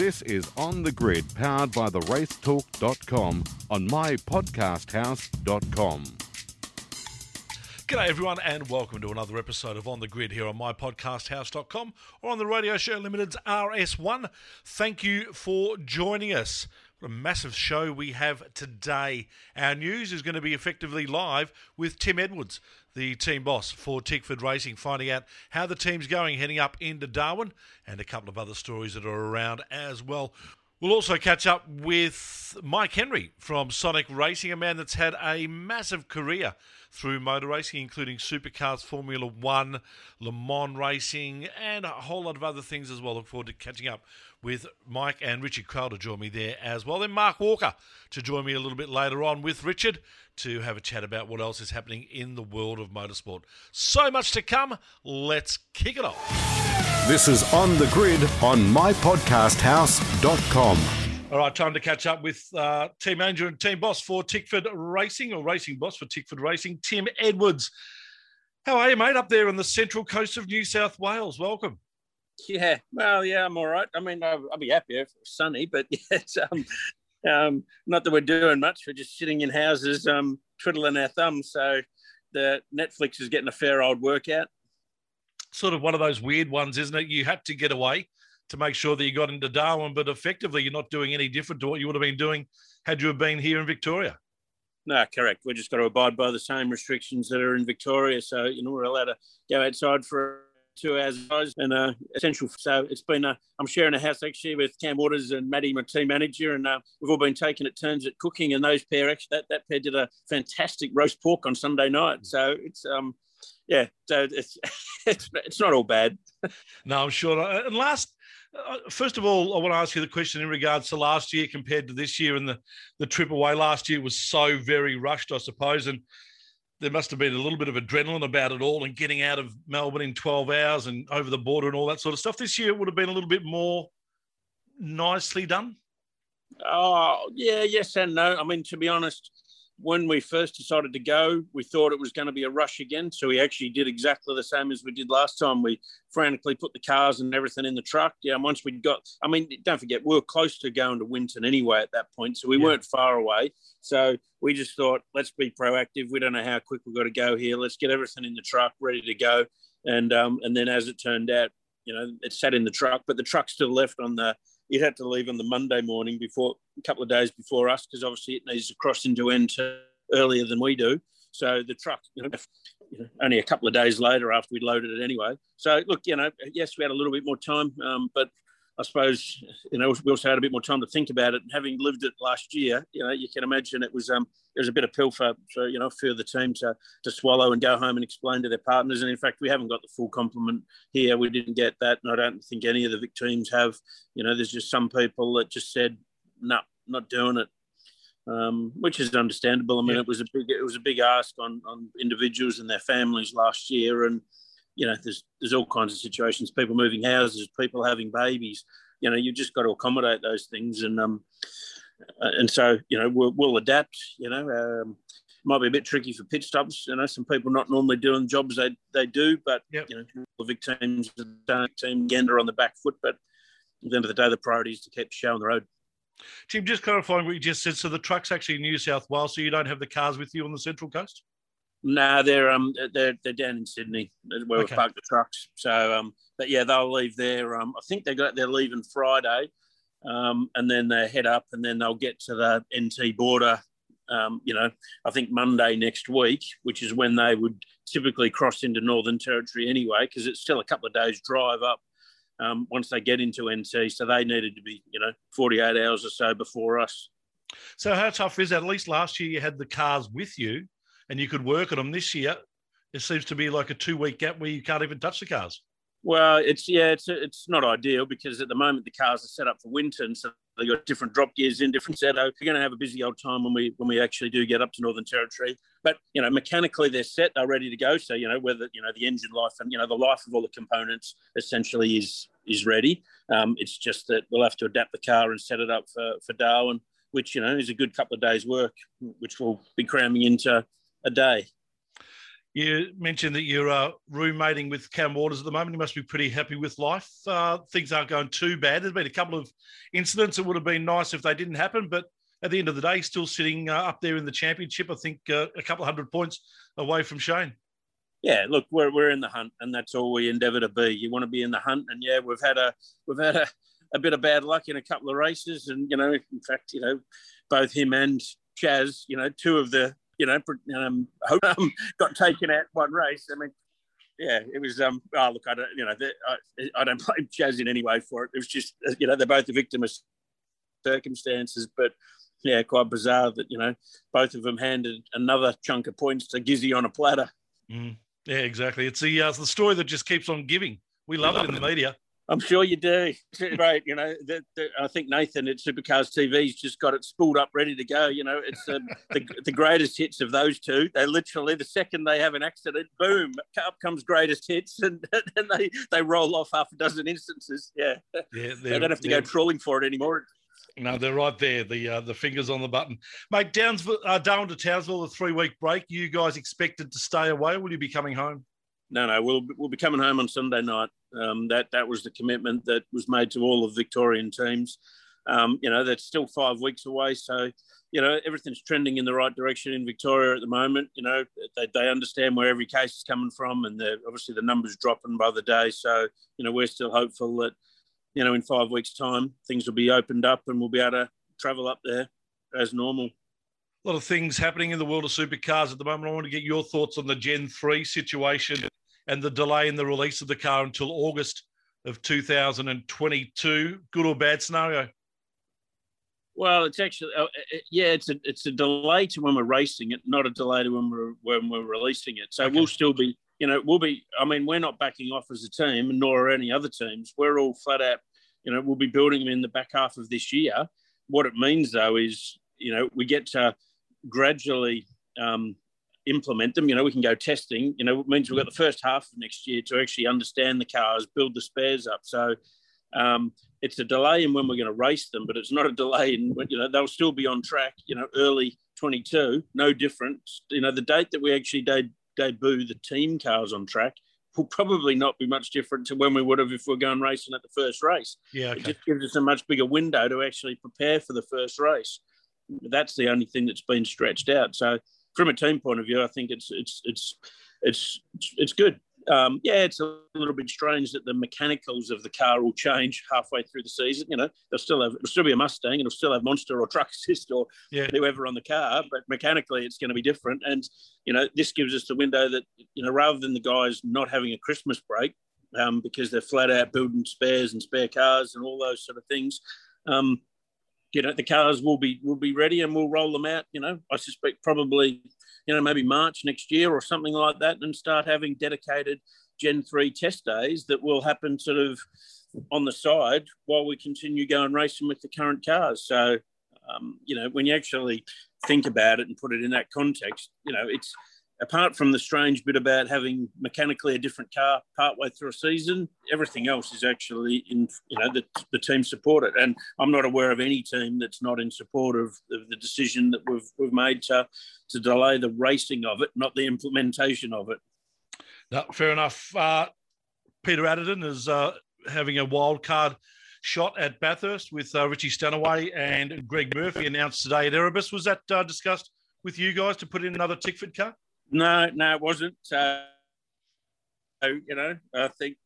This is On the Grid, powered by the racetalk.com on mypodcasthouse.com. G'day, everyone, and welcome to another episode of On the Grid here on mypodcasthouse.com or on the Radio Show Limited's RS1. Thank you for joining us. What a massive show we have today. Our news is going to be effectively live with Tim Edwards, the team boss for Tickford Racing, finding out how the team's going heading up into Darwin and a couple of other stories that are around as well. We'll also catch up with Mike Henry from Sonic Racing, a man that's had a massive career through motor racing, including supercars, Formula One, Le Mans racing, and a whole lot of other things as well. Look forward to catching up with Mike and Richard Crowder join me there as well. Then Mark Walker to join me a little bit later on with Richard to have a chat about what else is happening in the world of motorsport. So much to come. Let's kick it off. This is On the Grid on mypodcasthouse.com. All right, time to catch up with uh, team manager and team boss for Tickford Racing, or racing boss for Tickford Racing, Tim Edwards. How are you, mate, up there on the central coast of New South Wales? Welcome. Yeah, well, yeah, I'm all right. I mean, I'll, I'll be happier if it was sunny, but yeah, um, um, not that we're doing much. We're just sitting in houses, um, twiddling our thumbs. So the Netflix is getting a fair old workout. Sort of one of those weird ones, isn't it? You had to get away to make sure that you got into Darwin, but effectively you're not doing any different to what you would have been doing had you have been here in Victoria. No, correct. We're just got to abide by the same restrictions that are in Victoria. So, you know, we're allowed to go outside for two hours and uh, essential. So it's been, uh, I'm sharing a house actually with Cam Waters and Maddie, my team manager, and uh, we've all been taking it turns at cooking. And those pair, actually, that, that pair did a fantastic roast pork on Sunday night. So it's, um, yeah, so it's, it's, it's not all bad. no, I'm sure. And last, uh, first of all, I want to ask you the question in regards to last year compared to this year, and the the trip away last year was so very rushed, I suppose, and there must have been a little bit of adrenaline about it all, and getting out of Melbourne in twelve hours and over the border and all that sort of stuff. This year it would have been a little bit more nicely done. Oh yeah, yes and no. I mean, to be honest, when we first decided to go, we thought it was going to be a rush again. So we actually did exactly the same as we did last time. We frantically put the cars and everything in the truck. Yeah, and once we got, I mean, don't forget, we were close to going to Winton anyway at that point. So we yeah. weren't far away. So we just thought, let's be proactive. We don't know how quick we've got to go here. Let's get everything in the truck ready to go. And, um, and then as it turned out, you know, it sat in the truck, but the truck still left on the it had to leave on the Monday morning before a couple of days before us because obviously it needs to cross into NT earlier than we do. So the truck, you know, only a couple of days later after we loaded it anyway. So look, you know, yes, we had a little bit more time, um, but I suppose you know we also had a bit more time to think about it. And having lived it last year, you know, you can imagine it was um it was a bit of pill for, for you know for the team to to swallow and go home and explain to their partners. And in fact, we haven't got the full complement here. We didn't get that, and I don't think any of the Vic teams have. You know, there's just some people that just said, "No, nah, not doing it." Um, which is understandable. I mean, yeah. it was a big it was a big ask on on individuals and their families last year, and you know, there's there's all kinds of situations, people moving houses, people having babies. You know, you've just got to accommodate those things, and um, uh, and so you know we'll, we'll adapt. You know, um, might be a bit tricky for pit stops. You know, some people not normally doing jobs they they do, but yep. you know, the Vic teams team gander on the back foot. But at the end of the day, the priority is to keep the show on the road. Tim, just clarifying what you just said. So the truck's actually in New South Wales, so you don't have the cars with you on the Central Coast. No, they're um they're they're down in Sydney where okay. we parked the trucks. So um, but yeah, they'll leave there. Um, I think they got they're leaving Friday, um, and then they head up, and then they'll get to the NT border. Um, you know, I think Monday next week, which is when they would typically cross into Northern Territory anyway, because it's still a couple of days drive up. Um, once they get into NT, so they needed to be, you know, 48 hours or so before us. So how tough is that? At least last year you had the cars with you and you could work on them. This year, it seems to be like a two week gap where you can't even touch the cars. Well, it's yeah, it's it's not ideal because at the moment the cars are set up for Winton, so they've got different drop gears in, different setup. We're going to have a busy old time when we when we actually do get up to Northern Territory. But you know, mechanically they're set, they're ready to go. So you know whether you know the engine life and you know the life of all the components essentially is is ready. Um, it's just that we'll have to adapt the car and set it up for for Darwin, which you know is a good couple of days' work, which we'll be cramming into a day. You mentioned that you're uh, roommating with Cam Waters at the moment. You must be pretty happy with life. Uh, things aren't going too bad. There's been a couple of incidents. It would have been nice if they didn't happen, but at the end of the day, still sitting uh, up there in the championship. I think uh, a couple of hundred points away from Shane. Yeah, look, we're, we're in the hunt, and that's all we endeavour to be. You want to be in the hunt, and yeah, we've had a we've had a, a bit of bad luck in a couple of races, and you know, in fact, you know, both him and Chaz, you know, two of the you know, um, um, got taken out one race. I mean, yeah, it was. Um, oh, look, I don't, you know, I, I don't blame Chaz in any way for it. It was just, you know, they're both the victim of circumstances, but yeah, quite bizarre that you know both of them handed another chunk of points to Gizzy on a platter. Mm. Yeah, exactly. It's the uh, the story that just keeps on giving. We love it in the media. I'm sure you do. Great. You know, the, the, I think Nathan at Supercars TV's just got it spooled up, ready to go. You know, it's um, the, the greatest hits of those two. They literally, the second they have an accident, boom, up comes greatest hits, and, and they, they roll off half a dozen instances. Yeah. yeah they don't have to go trawling for it anymore. No, they're right there. The uh, the fingers on the button, mate. Downsville, uh, down to Townsville, a three week break. You guys expected to stay away? Will you be coming home? No, no, we'll we'll be coming home on Sunday night. Um, that that was the commitment that was made to all of Victorian teams. Um, you know, that's still five weeks away, so you know everything's trending in the right direction in Victoria at the moment. You know, they, they understand where every case is coming from, and obviously the numbers dropping by the day. So you know, we're still hopeful that you know in five weeks' time things will be opened up and we'll be able to travel up there as normal. A lot of things happening in the world of supercars at the moment. I want to get your thoughts on the Gen 3 situation and the delay in the release of the car until August of 2022. Good or bad scenario? Well, it's actually uh, yeah, it's a it's a delay to when we're racing it, not a delay to when we're when we're releasing it. So okay. we'll still be, you know, we'll be. I mean, we're not backing off as a team, nor are any other teams. We're all flat out, you know, we'll be building them in the back half of this year. What it means though is, you know, we get to gradually um, implement them. You know, we can go testing. You know, it means we've got the first half of next year to actually understand the cars, build the spares up. So um, it's a delay in when we're going to race them, but it's not a delay in you know they'll still be on track. You know, early 22, no difference. You know, the date that we actually de- debut the team cars on track will probably not be much different to when we would have if we're going racing at the first race. Yeah, okay. it just gives us a much bigger window to actually prepare for the first race. That's the only thing that's been stretched out. So from a team point of view, I think it's it's it's it's it's good. Um, yeah, it's a little bit strange that the mechanicals of the car will change halfway through the season. You know, they'll still have it'll still be a Mustang, it'll still have Monster or Truck Assist or yeah. whoever on the car, but mechanically it's going to be different. And you know, this gives us the window that you know, rather than the guys not having a Christmas break um, because they're flat out building spares and spare cars and all those sort of things. Um, you know the cars will be will be ready and we'll roll them out you know i suspect probably you know maybe march next year or something like that and start having dedicated gen 3 test days that will happen sort of on the side while we continue going racing with the current cars. So um, you know when you actually think about it and put it in that context you know it's apart from the strange bit about having mechanically a different car partway through a season, everything else is actually in, you know, the, the team support it. And I'm not aware of any team that's not in support of, of the decision that we've, we've made to, to delay the racing of it, not the implementation of it. No, fair enough. Uh, Peter Adderton is uh, having a wild card shot at Bathurst with uh, Richie Stanaway and Greg Murphy announced today at Erebus. Was that uh, discussed with you guys to put in another Tickford car? No, no, it wasn't. Uh, you know, I think,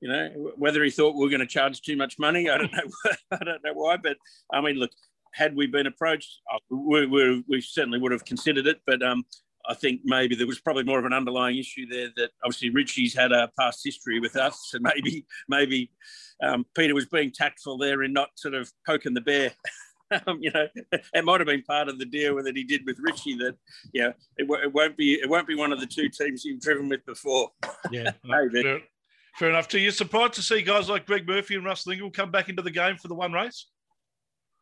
you know, whether he thought we were going to charge too much money, I don't know. I don't know why, but I mean, look, had we been approached, we, we, we certainly would have considered it. But um, I think maybe there was probably more of an underlying issue there that obviously Richie's had a past history with us, and maybe maybe um, Peter was being tactful there in not sort of poking the bear. um, you know, it might have been part of the deal that he did with Richie that, yeah, it, it won't be it won't be one of the two teams you've driven with before. Yeah, maybe. Fair, fair enough. To you, surprised to see guys like Greg Murphy and Russ Ingall come back into the game for the one race?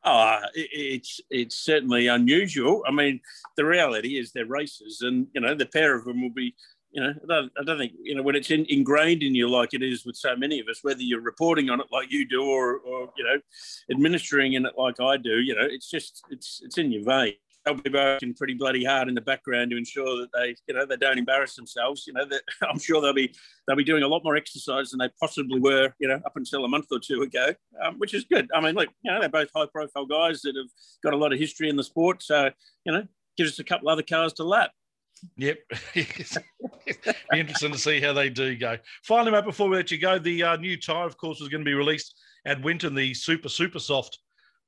Oh, it, it's it's certainly unusual. I mean, the reality is they're races, and you know the pair of them will be you know, I don't, I don't, think, you know, when it's in, ingrained in you like it is with so many of us, whether you're reporting on it like you do or, or, you know, administering in it like I do, you know, it's just, it's, it's in your vein. they'll be working pretty bloody hard in the background to ensure that they, you know, they don't embarrass themselves. You know, that I'm sure they'll be they'll be doing a lot more exercise than they possibly were, you know, up until a month or two ago, um, which is good. I mean, look, you know, they're both high profile guys that have got a lot of history in the sport, so you know, gives us a couple other cars to lap. Yep. Interesting to see how they do go. Finally, mate, before we let you go, the uh, new tyre, of course, was going to be released at Winton, the Super Super Soft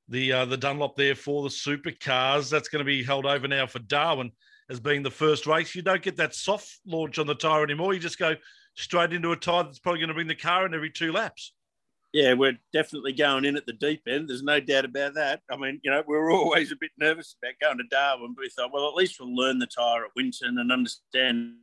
the uh, the Dunlop there for the supercars. That's going to be held over now for Darwin as being the first race. You don't get that soft launch on the tyre anymore. You just go straight into a tyre that's probably going to bring the car in every two laps. Yeah, we're definitely going in at the deep end. There's no doubt about that. I mean, you know, we were always a bit nervous about going to Darwin, but we thought, well, at least we'll learn the tyre at Winton and understand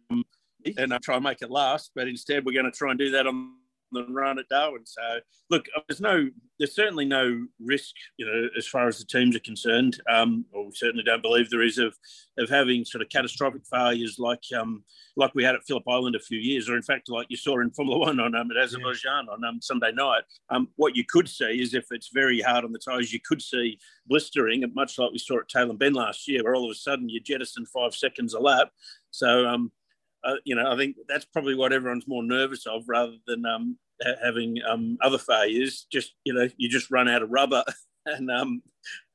and I'll try and make it last. But instead, we're going to try and do that on the run at Darwin. So look, there's no, there's certainly no risk, you know, as far as the teams are concerned. Um, or we certainly don't believe there is of of having sort of catastrophic failures like um, like we had at Phillip Island a few years, or in fact, like you saw in Formula One on um, at Azerbaijan yeah. on um, Sunday night. Um, what you could see is if it's very hard on the tyres, you could see blistering, much like we saw at Tailem Bend last year, where all of a sudden you jettison five seconds a lap. So um, uh, you know, I think that's probably what everyone's more nervous of rather than um, ha- having um, other failures. Just you know, you just run out of rubber and um,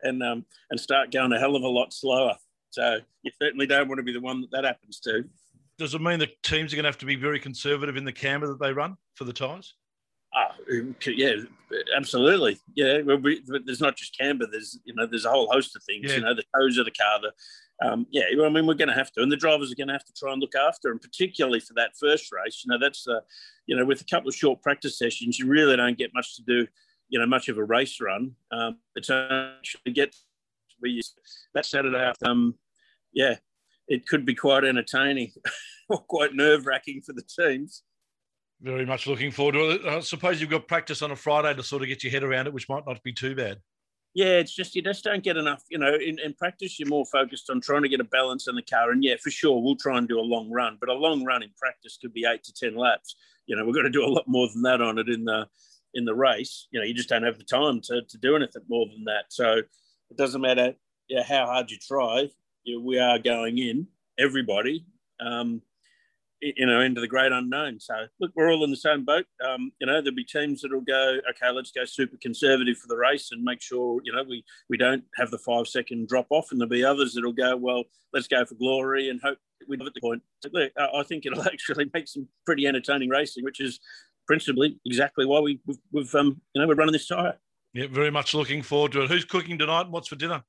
and um, and start going a hell of a lot slower. So you certainly don't want to be the one that that happens to. Does it mean the teams are going to have to be very conservative in the camber that they run for the tyres? Oh, yeah, absolutely. Yeah, well, we, there's not just camber. There's you know there's a whole host of things. Yeah. You know the toes of the car, the um, yeah, I mean, we're going to have to, and the drivers are going to have to try and look after, and particularly for that first race, you know, that's, uh, you know, with a couple of short practice sessions, you really don't get much to do, you know, much of a race run. Um, it's actually get we that Saturday after, um, yeah, it could be quite entertaining or quite nerve wracking for the teams. Very much looking forward to it. I suppose you've got practice on a Friday to sort of get your head around it, which might not be too bad yeah, it's just you just don't get enough. You know, in, in practice, you're more focused on trying to get a balance in the car. And yeah, for sure, we'll try and do a long run, but a long run in practice could be eight to ten laps. You know, we're going to do a lot more than that on it in the in the race. You know, you just don't have the time to, to do anything more than that. So it doesn't matter yeah, how hard you try. You know, we are going in, everybody. Um, you know, into the great unknown. So look, we're all in the same boat. Um, you know, there'll be teams that'll go, okay, let's go super conservative for the race and make sure, you know, we we don't have the five second drop off. And there'll be others that'll go, well, let's go for glory and hope we have at the point. Look, I think it'll actually make some pretty entertaining racing, which is principally exactly why we, we've, we've um, you know, we're running this tyre. Yeah, very much looking forward to it. Who's cooking tonight? What's for dinner?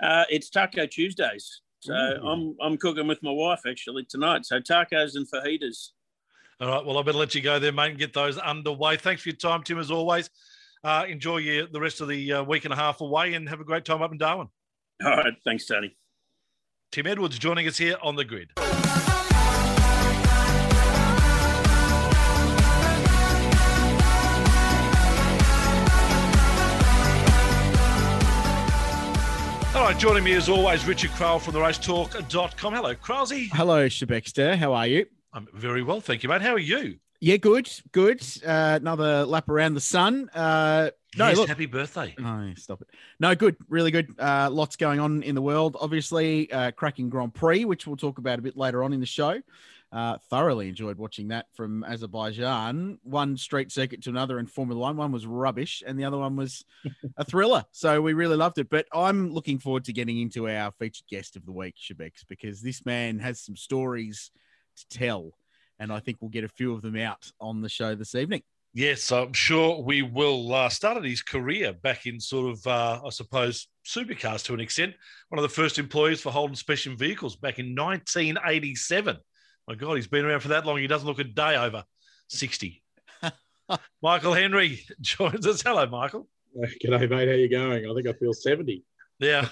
Uh, it's Taco Tuesdays. So Ooh. I'm I'm cooking with my wife actually tonight. So tacos and fajitas. All right. Well, I better let you go there, mate, and get those underway. Thanks for your time, Tim, as always. Uh, enjoy your, the rest of the uh, week and a half away and have a great time up in Darwin. All right. Thanks, Tony. Tim Edwards joining us here on the grid. All right, joining me as always, Richard Crowell from the racetalk.com. Hello, Crowsy. Hello, Shebexter. How are you? I'm very well, thank you, mate. How are you? Yeah, good, good. Uh, another lap around the sun. Uh, no, yes, look. happy birthday. No, stop it. No, good, really good. Uh, lots going on in the world. Obviously, uh, cracking Grand Prix, which we'll talk about a bit later on in the show. Uh, thoroughly enjoyed watching that from Azerbaijan. One street circuit to another in Formula One. One was rubbish, and the other one was a thriller. So we really loved it. But I'm looking forward to getting into our featured guest of the week, Shebex, because this man has some stories to tell, and I think we'll get a few of them out on the show this evening. Yes, I'm sure we will. Uh, started his career back in sort of, uh, I suppose, supercars to an extent. One of the first employees for Holden Special Vehicles back in 1987. My God, he's been around for that long. He doesn't look a day over 60. Michael Henry joins us. Hello, Michael. G'day, mate. How you going? I think I feel 70. Yeah.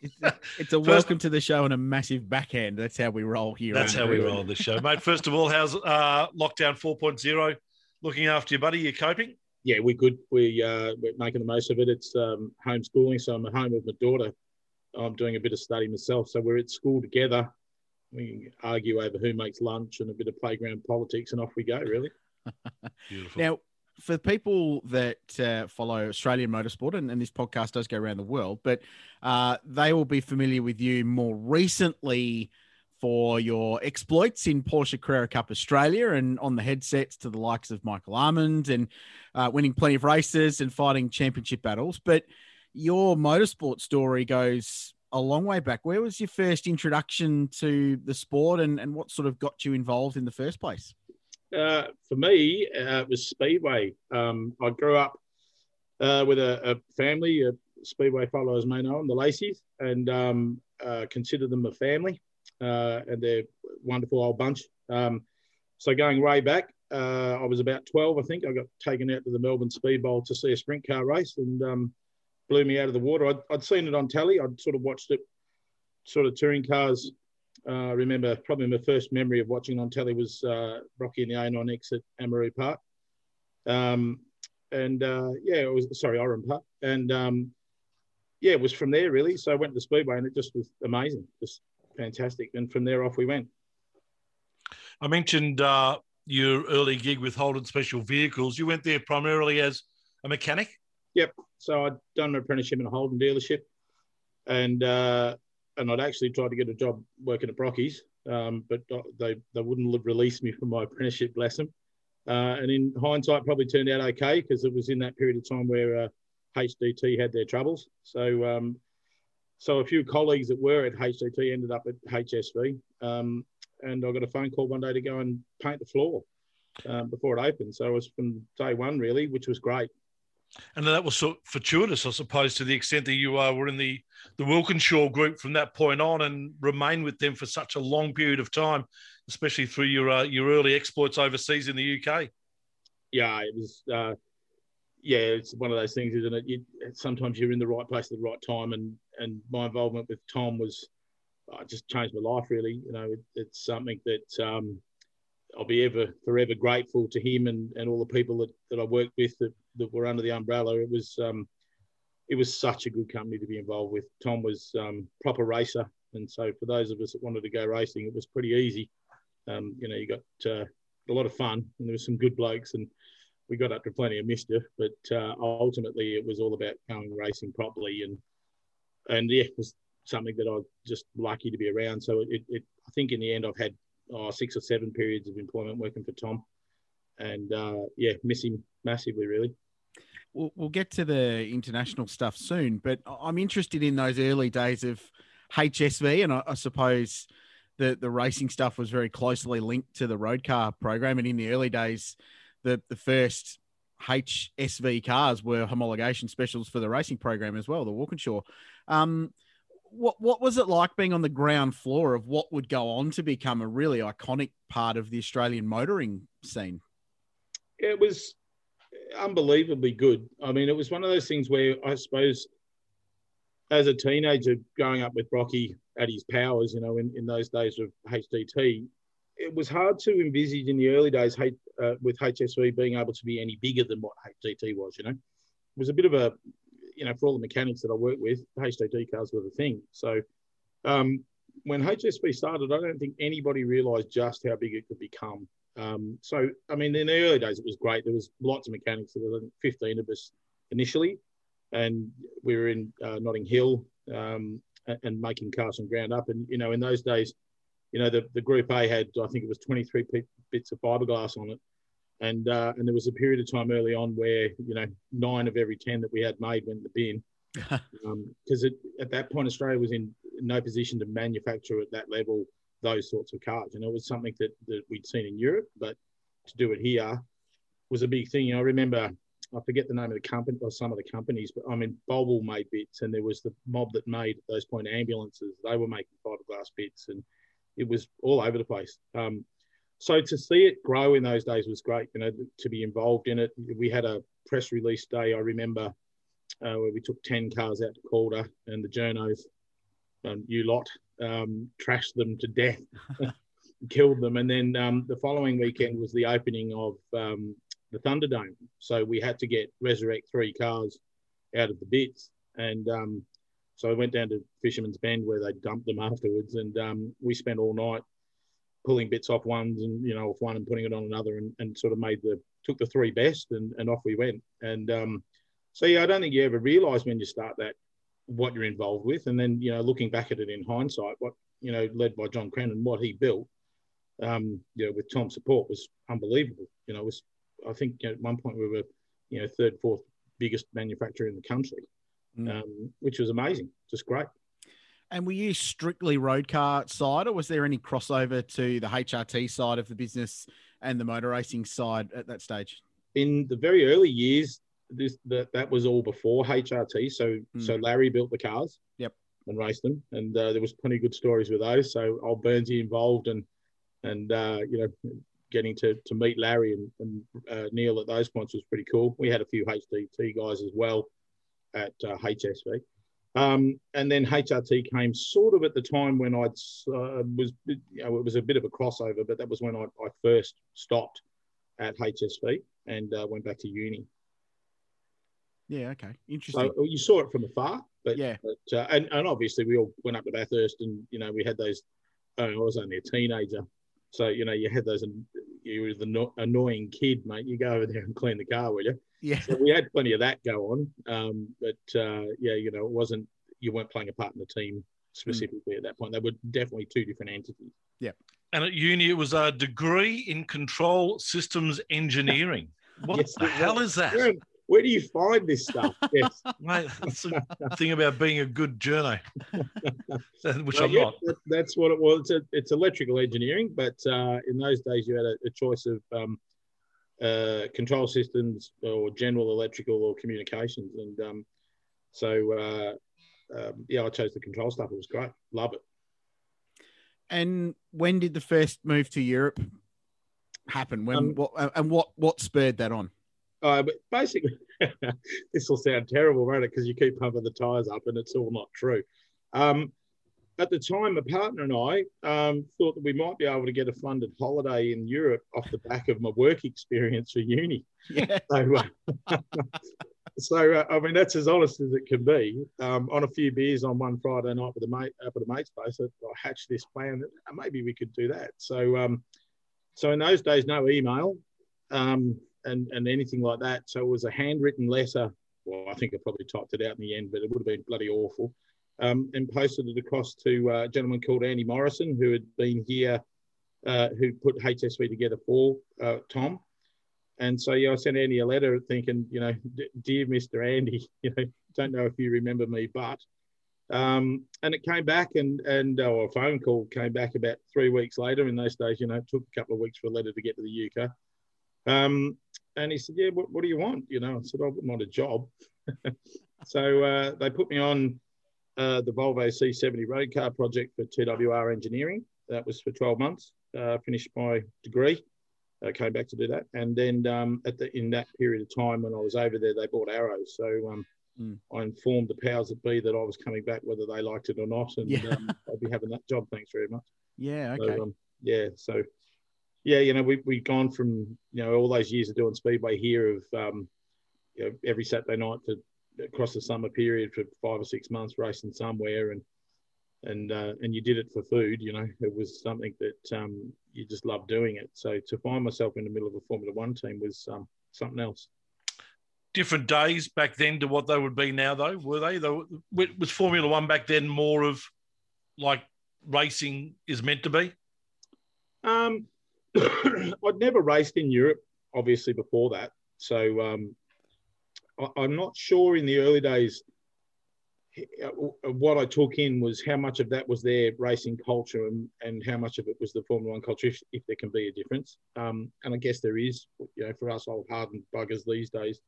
it's, a, it's a welcome to the show and a massive backhand. That's how we roll here. That's how we roll the show, mate. First of all, how's uh, lockdown 4.0 looking after you, buddy? you're coping? Yeah, we're good. We uh, we're making the most of it. It's um, homeschooling, so I'm at home with my daughter. I'm doing a bit of study myself, so we're at school together we argue over who makes lunch and a bit of playground politics, and off we go. Really. Beautiful. Now, for people that uh, follow Australian motorsport, and, and, this podcast does go around the world, but uh, they will be familiar with you more recently for your exploits in Porsche Carrera Cup Australia and on the headsets to the likes of Michael Almond and uh, winning plenty of races and fighting championship battles. But your motorsport story goes a long way back. Where was your first introduction to the sport and, and what sort of got you involved in the first place? Uh, for me, uh, it was Speedway. Um, I grew up uh, with a, a, family, of Speedway followers may know them, the Lacey's, and um, uh, consider them a family. Uh, and they're wonderful old bunch. Um, so going way back, uh, I was about 12, I think. I got taken out to the Melbourne Speed Bowl to see a sprint car race and um, blew me out of the water. I'd, I'd, seen it on telly. I'd sort of watched it, sort of touring cars. Uh, I remember probably my first memory of watching on telly was uh, Rocky and the A9X at Amaroo Park. Um, and uh, yeah, it was, sorry, Oran Park. And um, yeah, it was from there really. So I went to the Speedway and it just was amazing. Just fantastic. And from there off we went. I mentioned uh, your early gig with Holden Special Vehicles. You went there primarily as a mechanic. Yep. So I'd done an apprenticeship in a Holden dealership, and uh, and I'd actually tried to get a job working at Brockies, um, but they they wouldn't release me from my apprenticeship lesson. Uh, and in hindsight, probably turned out okay because it was in that period of time where uh, HDT had their troubles. So um, so a few colleagues that were at HDT ended up at HSV, um, and I got a phone call one day to go and paint the floor um, before it opened. So it was from day one really, which was great. And that was fortuitous, I suppose, to the extent that you uh, were in the the Walkinshaw group from that point on and remained with them for such a long period of time, especially through your uh, your early exploits overseas in the UK. Yeah, it was. Uh, yeah, it's one of those things, isn't it? You, sometimes you're in the right place at the right time, and and my involvement with Tom was uh, just changed my life. Really, you know, it, it's something that um, I'll be ever forever grateful to him and, and all the people that, that I worked with that, that were under the umbrella. It was um, it was such a good company to be involved with. Tom was um, proper racer, and so for those of us that wanted to go racing, it was pretty easy. Um, you know, you got uh, a lot of fun, and there was some good blokes, and we got up to plenty of mischief, but uh, ultimately it was all about going racing properly and and yeah, it was something that I was just lucky to be around. So it, it I think in the end I've had oh, six or seven periods of employment working for Tom, and uh, yeah, miss him massively really. We'll, we'll get to the international stuff soon, but I'm interested in those early days of HSV, and I, I suppose the the racing stuff was very closely linked to the road car program, and in the early days the the first HSV cars were homologation specials for the racing program as well, the Walkinshaw. Um, what what was it like being on the ground floor of what would go on to become a really iconic part of the Australian motoring scene? It was unbelievably good. I mean, it was one of those things where I suppose as a teenager growing up with Rocky at his powers, you know, in, in those days of HDT, it was hard to envisage in the early days uh, with HSV being able to be any bigger than what HDT was. You know, it was a bit of a, you know, for all the mechanics that I work with, HDT cars were the thing. So um, when HSV started, I don't think anybody realised just how big it could become. Um, so I mean, in the early days, it was great. There was lots of mechanics. There were 15 of us initially, and we were in uh, Notting Hill um, and, making cars from ground up. And you know, in those days you know, the, the Group A had, I think it was 23 bits of fiberglass on it. And, uh, and there was a period of time early on where, you know, nine of every 10 that we had made went in the bin. Because um, at that point, Australia was in no position to manufacture at that level those sorts of cars. And it was something that, that we'd seen in Europe, but to do it here was a big thing. You know, I remember, I forget the name of the company or some of the companies, but I mean, Boble made bits, and there was the mob that made those point ambulances. They were making fiberglass bits, and it was all over the place. Um, so to see it grow in those days was great. You know, to be involved in it. We had a press release day. I remember uh, where we took ten cars out to Calder, and the journos, um, you lot, um, trashed them to death, killed them, and then um, the following weekend was the opening of um, the Thunderdome. So we had to get resurrect three cars out of the bits, and um, so I went down to Fisherman's Bend where they dumped them afterwards, and um, we spent all night pulling bits off ones and you know off one and putting it on another and, and sort of made the took the three best and, and off we went. And um, so yeah I don't think you ever realise when you start that what you're involved with and then you know looking back at it in hindsight what you know led by John Crennan what he built um, you know with Tom's support was unbelievable you know it was I think you know, at one point we were you know third fourth biggest manufacturer in the country Mm. um, which was amazing just great And were you strictly road car side, or was there any crossover to the HRT side of the business and the motor racing side at that stage? in the very early years, this that, that was all before HRT. So Mm. so Larry built the cars. Yep. And raced them, and uh, there was plenty of good stories with those. So old Burnsy involved, and and uh, you know, getting to to meet Larry and, and uh, Neil at those points was pretty cool. We had a few HDT guys as well at uh, HSV. Um, and then HRT came sort of at the time when I uh, was, you know, it was a bit of a crossover, but that was when I, I first stopped at HSV and uh, went back to uni. Yeah, okay, interesting. So you saw it from afar, but Yeah. but, uh, and, and obviously we all went up to Bathurst, and you know we had those. Oh, I was only a teenager, so you know you had those. You were the no, annoying kid, mate. You go over there and clean the car, will you? yeah, So we had plenty of that go on, um, but uh, yeah, you know it wasn't. You weren't playing a part in the team specifically at that point. They were definitely two different entities. Yeah. And at uni, it was a degree in control systems engineering. What Yes, the hell is that? Where, where do you find this stuff? Yes. Mate, that's the thing about being a good journo, which Well, I'm yeah, not. that- that's what it was. It's, a, it's electrical engineering, but uh, in those days you had a, a choice of um, uh, control systems or general electrical or communications, and um, so uh, um, yeah, I chose the control stuff. It was great. Love it. And when did the first move to Europe happen? When Um, what and what what spurred that on? Uh, but basically, this will sound terrible, won't it? Because you keep pumping the tires up, and it's all not true. Um, at the time, my partner and I um, thought that we might be able to get a funded holiday in Europe off the back of my work experience for uni. Yeah, So, uh, so uh, I mean, that's as honest as it can be. Um, on a few beers on one Friday night with a mate up at a mate's place, I, I hatched this plan that maybe we could do that. So, um, so in those days, no email um, and and anything like that. So it was a handwritten letter. Well, I think I probably typed it out in the end, but it would have been bloody awful. Um, and posted it across to uh, a gentleman called Andy Morrison, who had been here, uh, who put HSV together for uh, Tom. And so, yeah, I sent Andy a letter thinking, you know, dear Mr. Andy, you know, don't know if you remember me, but, um, and it came back and, and, or a phone call came back about three weeks later. In those days, you know, it took a couple of weeks for a letter to get to the UK. Um, and he said, yeah, what, what do you want? You know, I said, I wouldn't want a job. so uh, they put me on uh, the Volvo C70 road car project for TWR engineering. That was for 12 months, uh, finished my degree uh, came back to do that. And then um, at the in that period of time when I was over there, they bought arrows. So um, Mm. I informed the powers that be that I was coming back, whether they liked it or not, and Yeah. um, I'd be having that job. Thanks very much. yeah, So, okay. um, yeah. So yeah, you know, we we've gone from you know all those years of doing speedway here of um, you know every Saturday night to across the summer period for five or six months racing somewhere and and uh, and you did it for food you know it was something that um, you just loved doing it so to find myself in the middle of a formula one team was um, something else Different days back then to what they would be now, though, were they? Though was Formula One back then more of like racing is meant to be? um, i'd never raced in europe obviously before that so um, I, i'm not sure in the early days uh, what I took in was how much of that was their racing culture and, and how much of it was the Formula One culture, if, if there can be a difference. Um, and I guess there is, you know, for us old hardened buggers these days,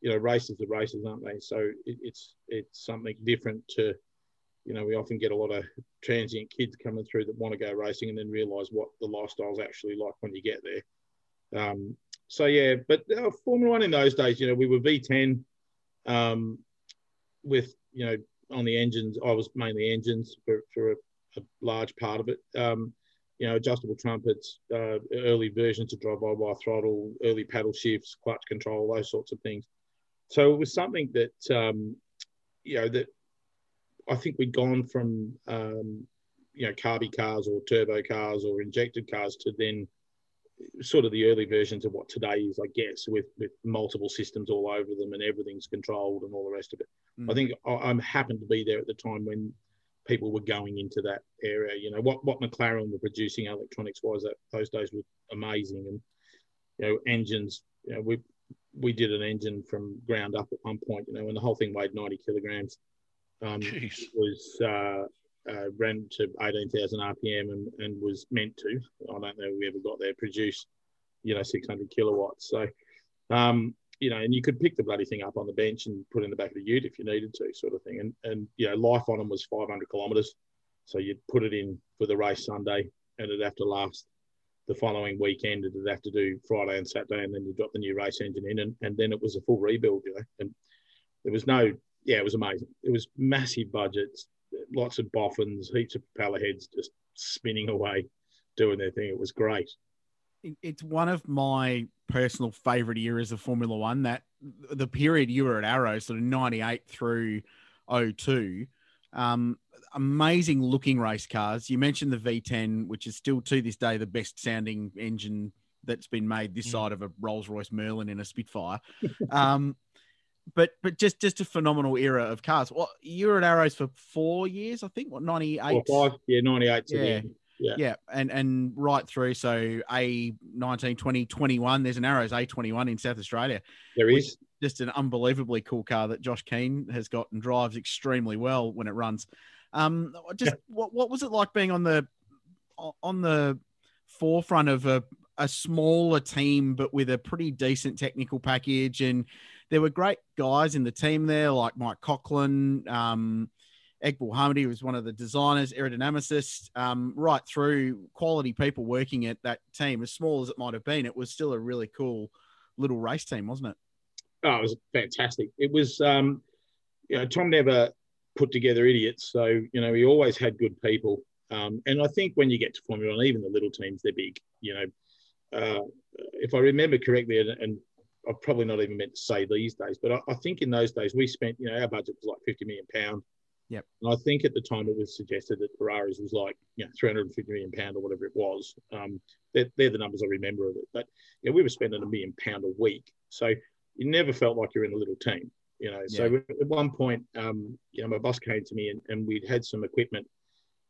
you know, races are races, aren't they? So it, it's it's something different to, you know, we often get a lot of transient kids coming through that want to go racing and then realise what the lifestyle's actually like when you get there. Um, so yeah, but uh, Formula One in those days, you know, we were V10 um, with you know on the engines. I was mainly engines for, for a, a large part of it. Um, you know, adjustable trumpets, uh, early versions of drive-by-wire throttle, early paddle shifts, clutch control, those sorts of things. So it was something that um, you know that I think we'd gone from um, you know carby cars or turbo cars or injected cars to then sort of the early versions of what today is, I guess, with with multiple systems all over them and everything's controlled and all the rest of it. Mm. I think I, I'm happened to be there at the time when people were going into that area. You know what what McLaren were producing electronics wise that those days was amazing, and you know engines. You know we we did an engine from ground up at one point. You know, and the whole thing weighed 90 kilograms. Um, it was uh, uh, ran to 18,000 RPM and, and was meant to. I don't know if we ever got there. Produce, you know, 600 kilowatts. So, um, you know, and you could pick the bloody thing up on the bench and put it in the back of the ute if you needed to, sort of thing. And and you know, life on them was 500 kilometres, so you'd put it in for the race Sunday, and it'd have to last the following weekend. It'd have to do Friday and Saturday, and then you drop the new race engine in, and, and then it was a full rebuild, you know. And there was no, yeah, it was amazing. It was massive budgets, lots of boffins, heaps of propeller heads just spinning away, doing their thing. It was great. It's one of my personal favorite eras of Formula One. That the period you were at Arrow, sort of '98 through 02, um, amazing looking race cars. You mentioned the V10, which is still to this day the best sounding engine that's been made this mm. side of a Rolls Royce Merlin in a Spitfire. um, but but just just a phenomenal era of cars. Well, you were at Arrows for four years, I think. What ninety eight? Five, Yeah, ninety eight. Yeah. Yeah. yeah, and and right through. So A 19, 20, 21, there's an Arrows A21 in South Australia. There is just an unbelievably cool car that Josh Keane has got and drives extremely well when it runs. Um, just what what was it like being on the on the forefront of a a smaller team but with a pretty decent technical package and there were great guys in the team there, like Mike Coughlan, um, Eghbal Hamidy was one of the designers, aerodynamicists, um, right through quality people working at that team. As small as it might have been, it was still a really cool little race team, wasn't it? Oh, it was fantastic. It was, um, you know, Tom never put together idiots. So, you know, he always had good people. Um, and I think when you get to Formula One, even the little teams, they're big. You know, uh, if I remember correctly, and, and I've probably not even meant to say these days, but I, I, think in those days we spent, you know, our budget was like 50 million pound. Yep. And I think at the time it was suggested that Ferraris was like, you know, 350 million pound or whatever it was. Um, they're, they're, the numbers I remember of it. But you know, we were spending a million pound a week. So you never felt like you're in a little team, you know. Yeah. So at one point, um, you know, my boss came to me and, and we'd had some equipment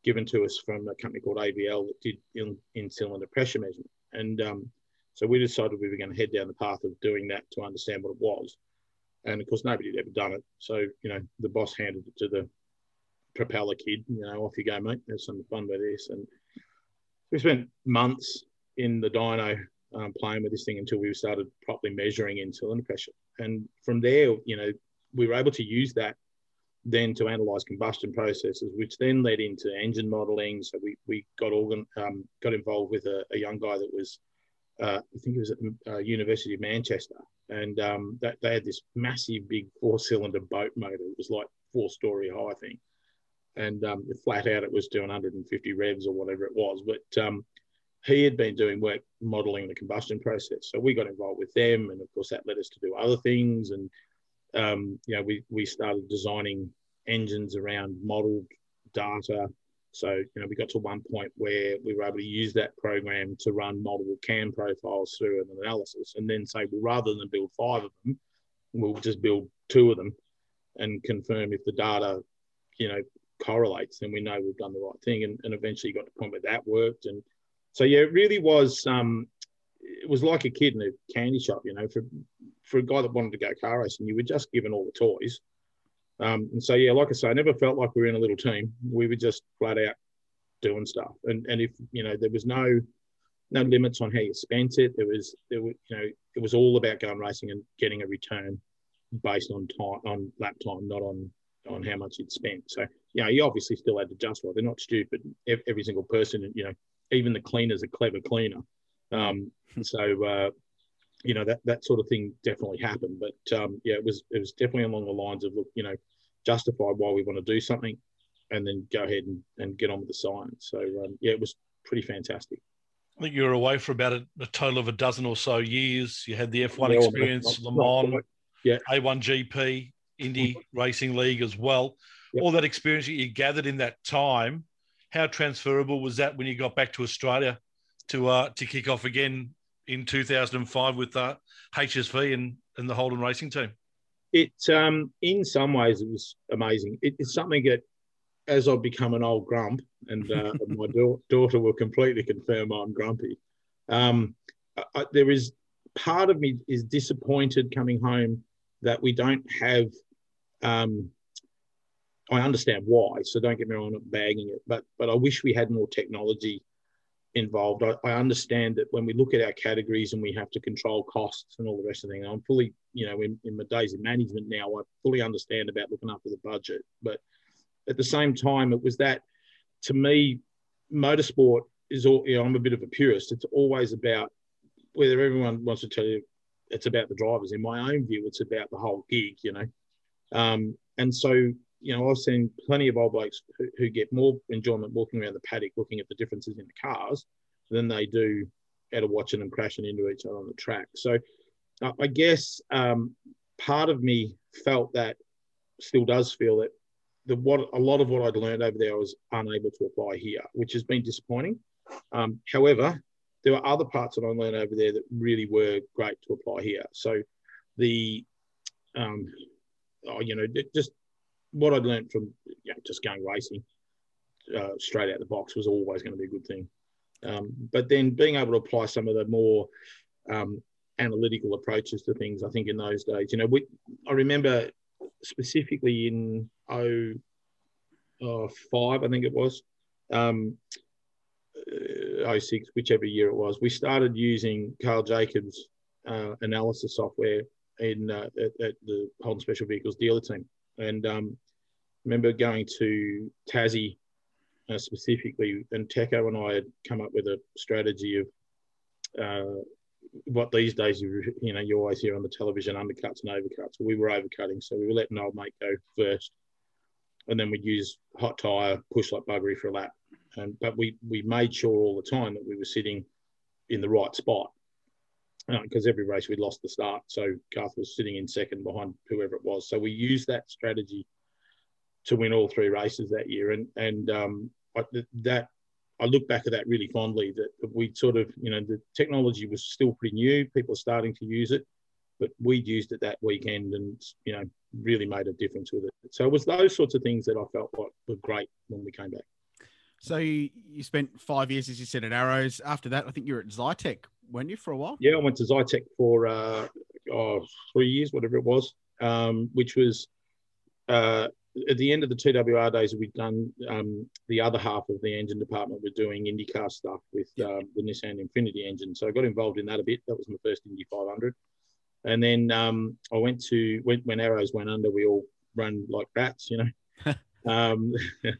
given to us from a company called AVL that did in, in cylinder pressure measurement. And um, so we decided we were going to head down the path of doing that to understand what it was. And of course, nobody had ever done it. So, you know, the boss handed it to the propeller kid, you know, off you go, mate. Have some fun with this. And we spent months in the dyno um, playing with this thing until we started properly measuring in cylinder pressure. And from there, you know, we were able to use that then to analyze combustion processes, which then led into engine modeling. So we, we got organ, um, got involved with a, a young guy that was uh, I think it was at the uh, University of Manchester, and um, that they had this massive, big four-cylinder boat motor. It was like four-story high thing, and um, flat out it was doing 150 revs or whatever it was. But um, he had been doing work modelling the combustion process, so we got involved with them, and of course that led us to do other things. And um, you know, we we started designing engines around modelled data so, you know, we got to one point where we were able to use that program to run multiple CAM profiles through an analysis and then say, well, rather than build five of them, we'll just build two of them and confirm if the data, you know, correlates, then we know we've done the right thing. And, and eventually got to the point where that worked. And so, yeah, it really was, um, it was like a kid in a candy shop, you know, for, for a guy that wanted to go car racing, you were just given all the toys um, and so, yeah, like I say, I never felt like we were in a little team. We were just flat out doing stuff. And and if you know, there was no no limits on how you spent it. There was there were you know, it was all about going racing and getting a return based on time on lap time, not on on how much you'd spent. So you know, you obviously still had to justify. They're not stupid. Every single person, you know, even the cleaner's a clever cleaner. Um, so uh, you know that that sort of thing definitely happened. But um, yeah, it was it was definitely along the lines of look, you know, justify why we want to do something, and then go ahead and, and get on with the science. So um, yeah, it was pretty fantastic. I think you were away for about a, a total of a dozen or so years. You had the F1 yeah, experience, not, Le Mans, yeah. A1GP, Indy Racing League as well. Yep. All that experience that you gathered in that time, how transferable was that when you got back to Australia to uh, to kick off again in 2005 with uh, HSV and, and the Holden Racing team? It um, in some ways it was amazing. It, it's something that as I've become an old grump, and, uh, my da- daughter will completely confirm I'm grumpy. Um, I, there is part of me is disappointed coming home that we don't have. Um, I understand why, so don't get me wrong, I'm not bagging it, but but I wish we had more technology involved. I, I, understand that when we look at our categories and we have to control costs and all the rest of the thing, I'm fully, you know, in, in my days in management now, I fully understand about looking after the budget. But at the same time, it was that to me, motorsport is all, you know, I'm a bit of a purist. It's always about whether everyone wants to tell you it's about the drivers. In my own view, it's about the whole gig, you know. Um, and so, you know, I've seen plenty of old blokes who, who, get more enjoyment walking around the paddock, looking at the differences in the cars, than they do out of watching them crashing into each other on the track. So, uh, I guess um, part of me felt that, still does feel that the what a lot of what I'd learned over there I was unable to apply here, which has been disappointing. Um, however, there were other parts that I learned over there that really were great to apply here. So the um, oh, you know, just what I'd learned from you know, just going racing uh, straight out the box was always going to be a good thing. Um, but then being able to apply some of the more um, analytical approaches to things, I think in those days, you know, we, I remember specifically in oh, oh five, I think it was, um, uh, 06, whichever year it was, we started using Carl Jacobs' uh, analysis software in uh, at, at, the Holden Special Vehicles dealer team. And um, remember going to Tassie uh, specifically, and Teco and I had come up with a strategy of uh, what these days you you know you always hear on the television undercuts and overcuts. We were overcutting, so we were letting old mate go first, and then we'd use hot tire, push like buggery for a lap. And but we we made sure all the time that we were sitting in the right spot because uh, every race we'd lost the start. So Garth was sitting in second behind whoever it was. So we used that strategy to win all three races that year. And and um, I, that I look back at that really fondly. That, we sort of you know the technology was still pretty new. People are starting to use it, but we'd used it that weekend and you know really made a difference with it. So it was those sorts of things that I felt like were great when we came back. So you, you spent five years, as you said, at Arrows. After that, I think you were at Zytek weren't you, for a while? Yeah, I went to Zytek for uh, oh, three years, whatever it was, um, which was uh, at the end of the TWR days, we'd done um, the other half of the engine department. We're doing IndyCar stuff with uh, the Nissan Infiniti engine. So I got involved in that a bit. That was my first Indy 500. And then um, I went to, when, when Arrows went under, we all run like bats, you know. um,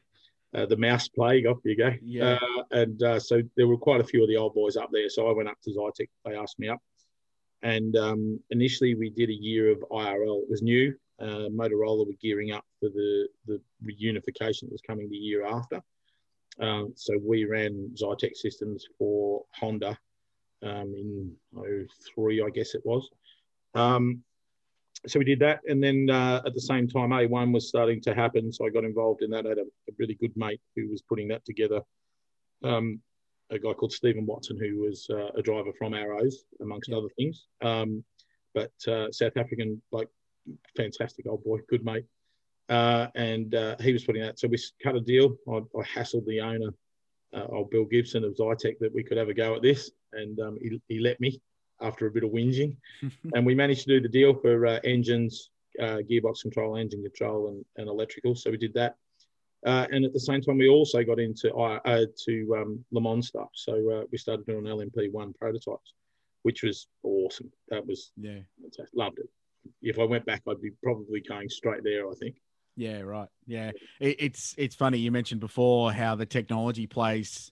uh, the mouse plague. Off you go. Yeah. Uh, and uh, so there were quite a few of the old boys up there. So I went up to Zytek. They asked me up, and um, initially we did a year of IRL. It was new. Uh, Motorola were gearing up for the the reunification that was coming the year after. Um, so we ran Zytek systems for Honda um, in 03, I guess it was. Um, so we did that, and then uh, at the same time, A1 was starting to happen. So I got involved in that. I had a, a really good mate who was putting that together. Um, a guy called Stephen Watson, who was uh, a driver from Arrows, amongst yeah. other things. Um, but uh, South African, like, fantastic old boy, good mate. Uh, and uh, he was putting that. So we cut a deal. I, I hassled the owner, uh, old Bill Gibson of Zytek, that we could have a go at this, and um, he, he let me after a bit of whinging. and we managed to do the deal for uh, engines, uh, gearbox control, engine control, and, and electrical. So we did that. Uh, and at the same time, we also got into uh, to um, Le Mans stuff. So uh, we started doing LMP1 prototypes, which was awesome. That was yeah, fantastic. loved it. If I went back, I'd be probably going straight there. I think. Yeah, right. Yeah, it, it's it's funny you mentioned before how the technology plays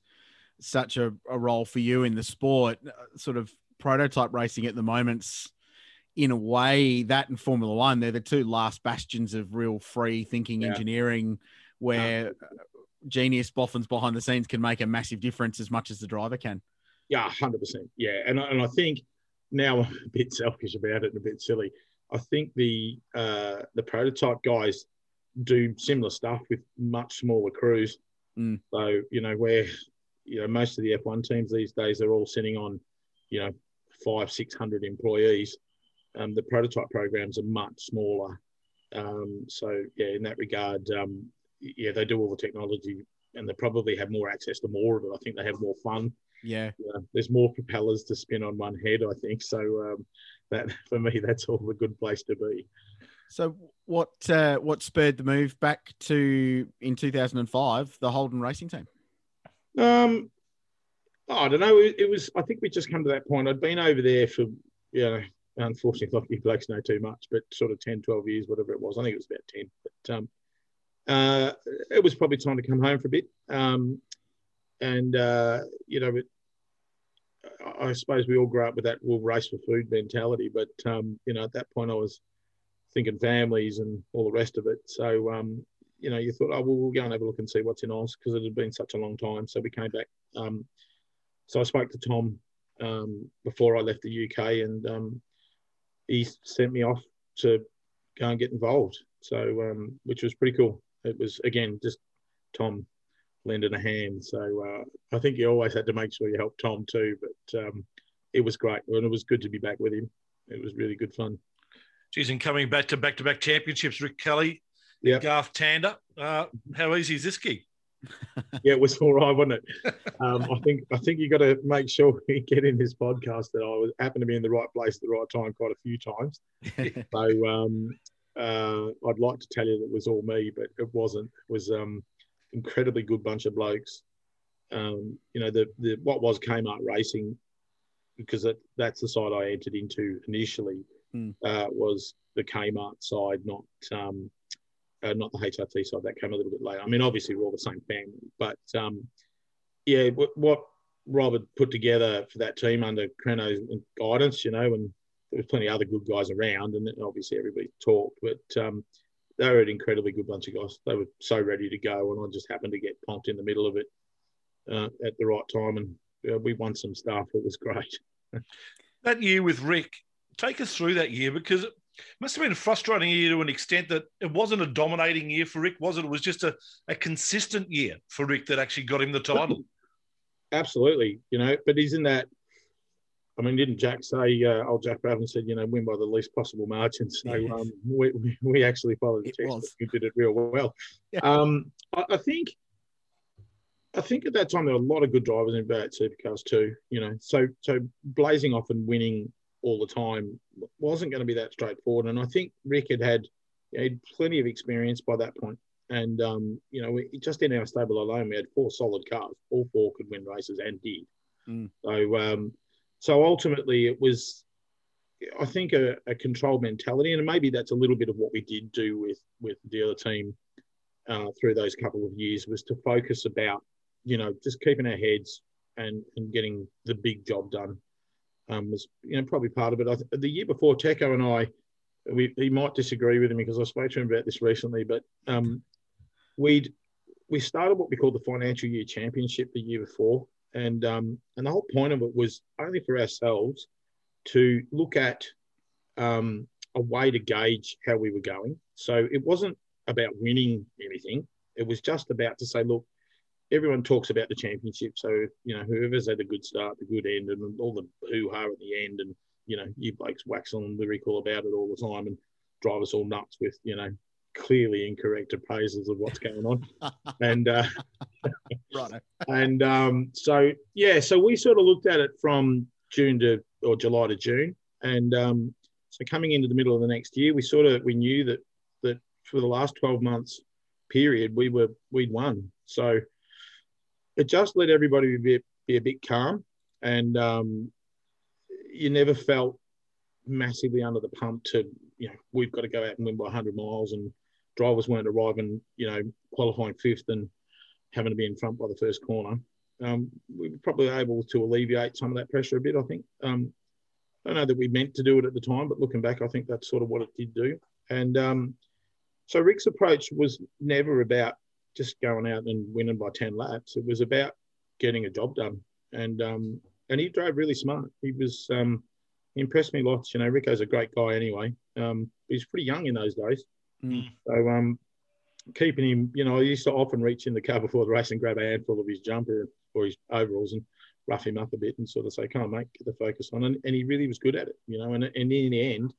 such a, a role for you in the sport. Uh, sort of prototype racing at the moment's in a way that and Formula One, they're the two last bastions of real free thinking yeah. engineering where uh, genius boffins behind the scenes can make a massive difference as much as the driver can. Yeah, hundred percent. Yeah, and and I think now I'm a bit selfish about it and a bit silly. I think the uh, the prototype guys do similar stuff with much smaller crews Mm. So you know where you know most of the F1 teams these days are all sitting on you know five six hundred employees. Um, the prototype programs are much smaller. Um, so yeah, in that regard, um, yeah, they do all the technology and they probably have more access to more of it. I think they have more fun. Yeah. Yeah, there's more propellers to spin on one head, I think. So um, that for me, that's all the good place to be. So what uh, what spurred the move back to in 2005 the Holden Racing Team? Um, I don't know. It, it was. I think we just come to that point. I'd been over there for you know, unfortunately, like you blokes know too much, but sort of 10, 12 years, whatever it was. I think it was about 10. But um, uh, it was probably time to come home for a bit. Um, and uh, you know, it, I suppose we all grew up with that we'll race for food mentality. But um, you know, at that point, I was thinking families and all the rest of it. So um, you know, you thought, oh, well, we'll go and have a look and see what's in Oz because it had been such a long time. So we came back. Um, so I spoke to Tom um, before I left the UK, and um, he sent me off to go and get involved. So, um, which was pretty cool. It was again just Tom lending a hand. So uh, I think you always had to make sure you helped Tom too. But um, it was great, and it was good to be back with him. It was really good fun. Geez, and coming back to back to back championships, Rick Kelly, Yep. Garth Tander. Uh, how easy is this gig? Yeah, it was all right, wasn't it? Um, I think I think you got to make sure we get in this podcast that I was happened to be in the right place at the right time quite a few times. So um, uh, I'd like to tell you that it was all me, but it wasn't. It was um, incredibly good bunch of blokes. Um, you know, the, the what was Kmart Racing, because it, that's the side I entered into initially, Mm. uh, was the Kmart side, not um, uh, not the HRT side. That came a little bit later. I mean, obviously we're all the same family, but um, yeah, what, what Rob had put together for that team under Creno's guidance, you know, and there was plenty of other good guys around, and obviously everybody talked, but um, they were an incredibly good bunch of guys. They were so ready to go, and I just happened to get plonked in the middle of it uh, at the right time, and uh, we won some stuff. It was great. That year with Rick, take us through that year because it must have been a frustrating year to an extent that it wasn't a dominating year for Rick, was it? It was just a, a consistent year for Rick that actually got him the title. Absolutely, you know, but isn't that? I mean, didn't Jack say? Uh, old Jack Brabham said, you know, win by the least possible margin. So Yes. um, we, we- we actually followed the was. We did it real well. Yeah. Um, I, I think, I think at that time there were a lot of good drivers in V8 supercars too. You know, so so blazing off and winning all the time wasn't going to be that straightforward. And I think Rick had had, he had plenty of experience by that point. And um, you know, we, just in our stable alone, we had four solid cars. All four could win races and did. Mm. So, um, so ultimately, it was, I think, a, a controlled mentality, and maybe that's a little bit of what we did do with with the other team uh, through those couple of years was to focus about, you know, just keeping our heads and and getting the big job done. Um, was you know probably part of it. Th- the year before, Teco and I, we he might disagree with me because I spoke to him about this recently, but um, we'd we started what we called the financial year championship the year before, and um, and the whole point of it was only for ourselves to look at um, a way to gauge how we were going. So it wasn't about winning anything; it was just about to say, look, everyone talks about the championship. So you know, whoever's had a good start, the good end, and all the hoo ha at the end, and you know, you blokes wax on lyrical about it all the time and drive us all nuts with you know clearly incorrect appraisals of what's going on. and uh, right. and um, so yeah, so we sort of looked at it from June to or July to June, and um, so coming into the middle of the next year, we sort of we knew that that for the last twelve months period we were we'd won. So it just let everybody be, be a bit calm, and um, you never felt massively under the pump to you know we've got to go out and win by 100 miles and drivers weren't arriving you know qualifying fifth and having to be in front by the first corner um, we were probably able to alleviate some of that pressure a bit i think um, i don't know that we meant to do it at the time but looking back i think that's sort of what it did do and um, so rick's approach was never about just going out and winning by 10 laps it was about getting a job done and um, and he drove really smart he was um, he impressed me lots. You know, Rico's a great guy anyway. Um, he was pretty young in those days. Mm. So, um, keeping him. You know, I used to often reach in the car before the race and grab a handful of his jumper or his overalls and rough him up a bit and sort of say, "Come on, mate, get the focus on." And, and he really was good at it. You know, and, and in the end,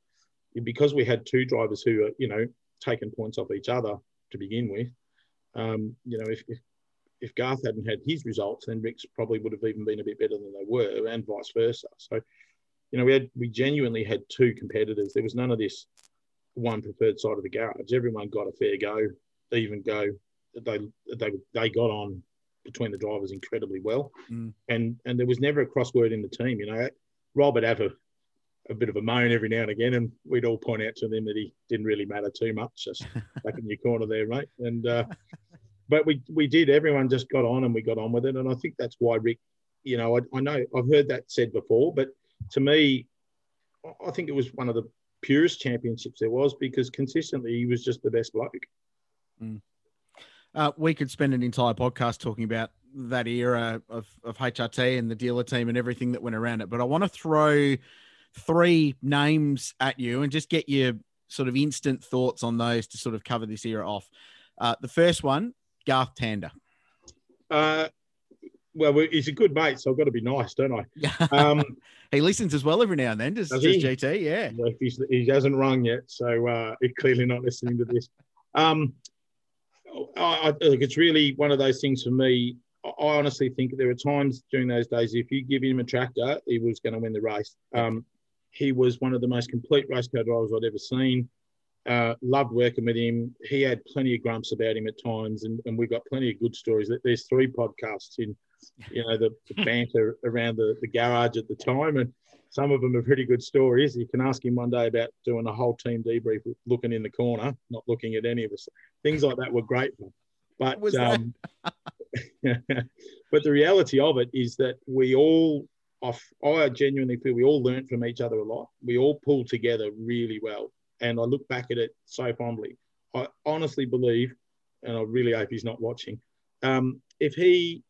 because we had two drivers who are you know taking points off each other to begin with. Um, you know, if, if if Garth hadn't had his results, then Rick's probably would have even been a bit better than they were, and vice versa. So, you know, we had we genuinely had two competitors. There was none of this one preferred side of the garage. Everyone got a fair go, even go. They they they got on between the drivers incredibly well, Mm. and and there was never a crossword in the team. You know, Rob would have a, a bit of a moan every now and again, and we'd all point out to him that he didn't really matter too much, just back in your corner there, mate. And uh, but we we did. Everyone just got on, and we got on with it. And I think that's why Rick. You know, I, I know I've heard that said before, but to me, I think it was one of the purest championships there was because consistently he was just the best bloke. Uh, we could spend an entire podcast talking about that era of, of HRT and the dealer team and everything that went around it. But I want to throw three names at you and just get your sort of instant thoughts on those to sort of cover this era off. Uh, the first one, Garth Tander. Uh, well, he's a good mate, so I've got to be nice, don't I? Um, he listens as well every now and then. Does, Does does he? GT? Yeah. Well, he hasn't rung yet, so uh, he's clearly not listening to this. Um, I, I think it's really one of those things for me. I I honestly think there were times during those days if you give him a tractor, he was going to win the race. Um, he was one of the most complete race car drivers I'd ever seen. Uh, loved working with him. He had plenty of grumps about him at times, and, and we've got plenty of good stories. There's three podcasts in, you know, the, the banter around the, the garage at the time, and some of them are pretty good stories. You can ask him one day about doing a whole team debrief, looking in the corner, not looking at any of us. Things like that were great. But um, but the reality of it is that we all, I I genuinely feel we all learned from each other a lot. We all pulled together really well, and I look back at it so fondly. I honestly believe, and I really hope he's not watching. Um, if he,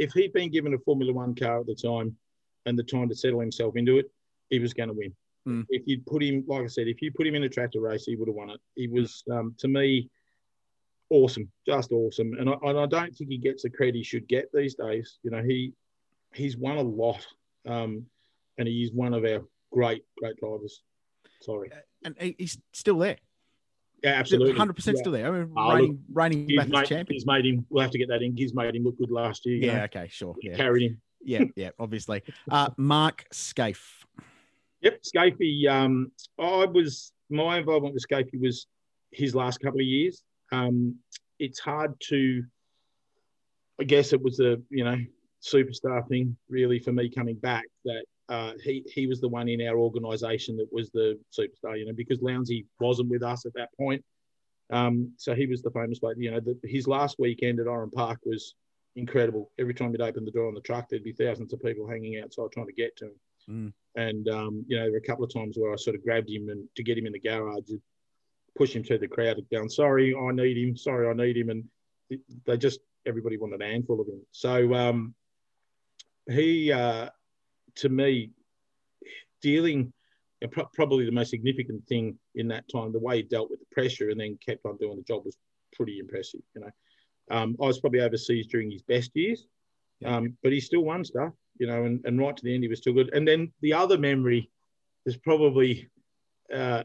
if he'd been given a Formula One car at the time, and the time to settle himself into it, he was going to win. Mm. If you'd put him, like I said, if you put him in a tractor race, he would have won it. He was, um, to me, awesome, just awesome. And I, and I don't think he gets the credit he should get these days. You know, he he's won a lot, um, and he's one of our great, great drivers. Sorry, And he's still there. Yeah, absolutely, 100% Yeah. still there. I mean, Oh, reigning, reigning He's made, champion. he's made him. We'll have to get that in. He's made him look good last year. Yeah, know. okay, sure. Yeah. carried him. Yeah, yeah, obviously. Uh, Mark Skaife. Yep, Scapey. Um, I was my involvement with Scapey was his last couple of years. Um, it's hard to, I guess it was a you know superstar thing really for me coming back that uh, he he was the one in our organisation that was the superstar. You know because Lowndesy wasn't with us at that point, um, so he was the famous bloke. You know the, his last weekend at Oran Park was incredible. Every time you'd open the door on the truck, there'd be thousands of people hanging outside trying to get to him. Mm. And um, you know, there were a couple of times where I sort of grabbed him and to get him in the garage, and push him through the crowd, going, "Sorry, I need him. Sorry, I need him." And they just everybody wanted a handful of him. So um, he, uh, to me, dealing probably the most significant thing in that time, the way he dealt with the pressure and then kept on doing the job was pretty impressive. You know, um, I was probably overseas during his best years, um, but he still won stuff. You know, and, and right to the end, he was still good. And then the other memory is probably uh,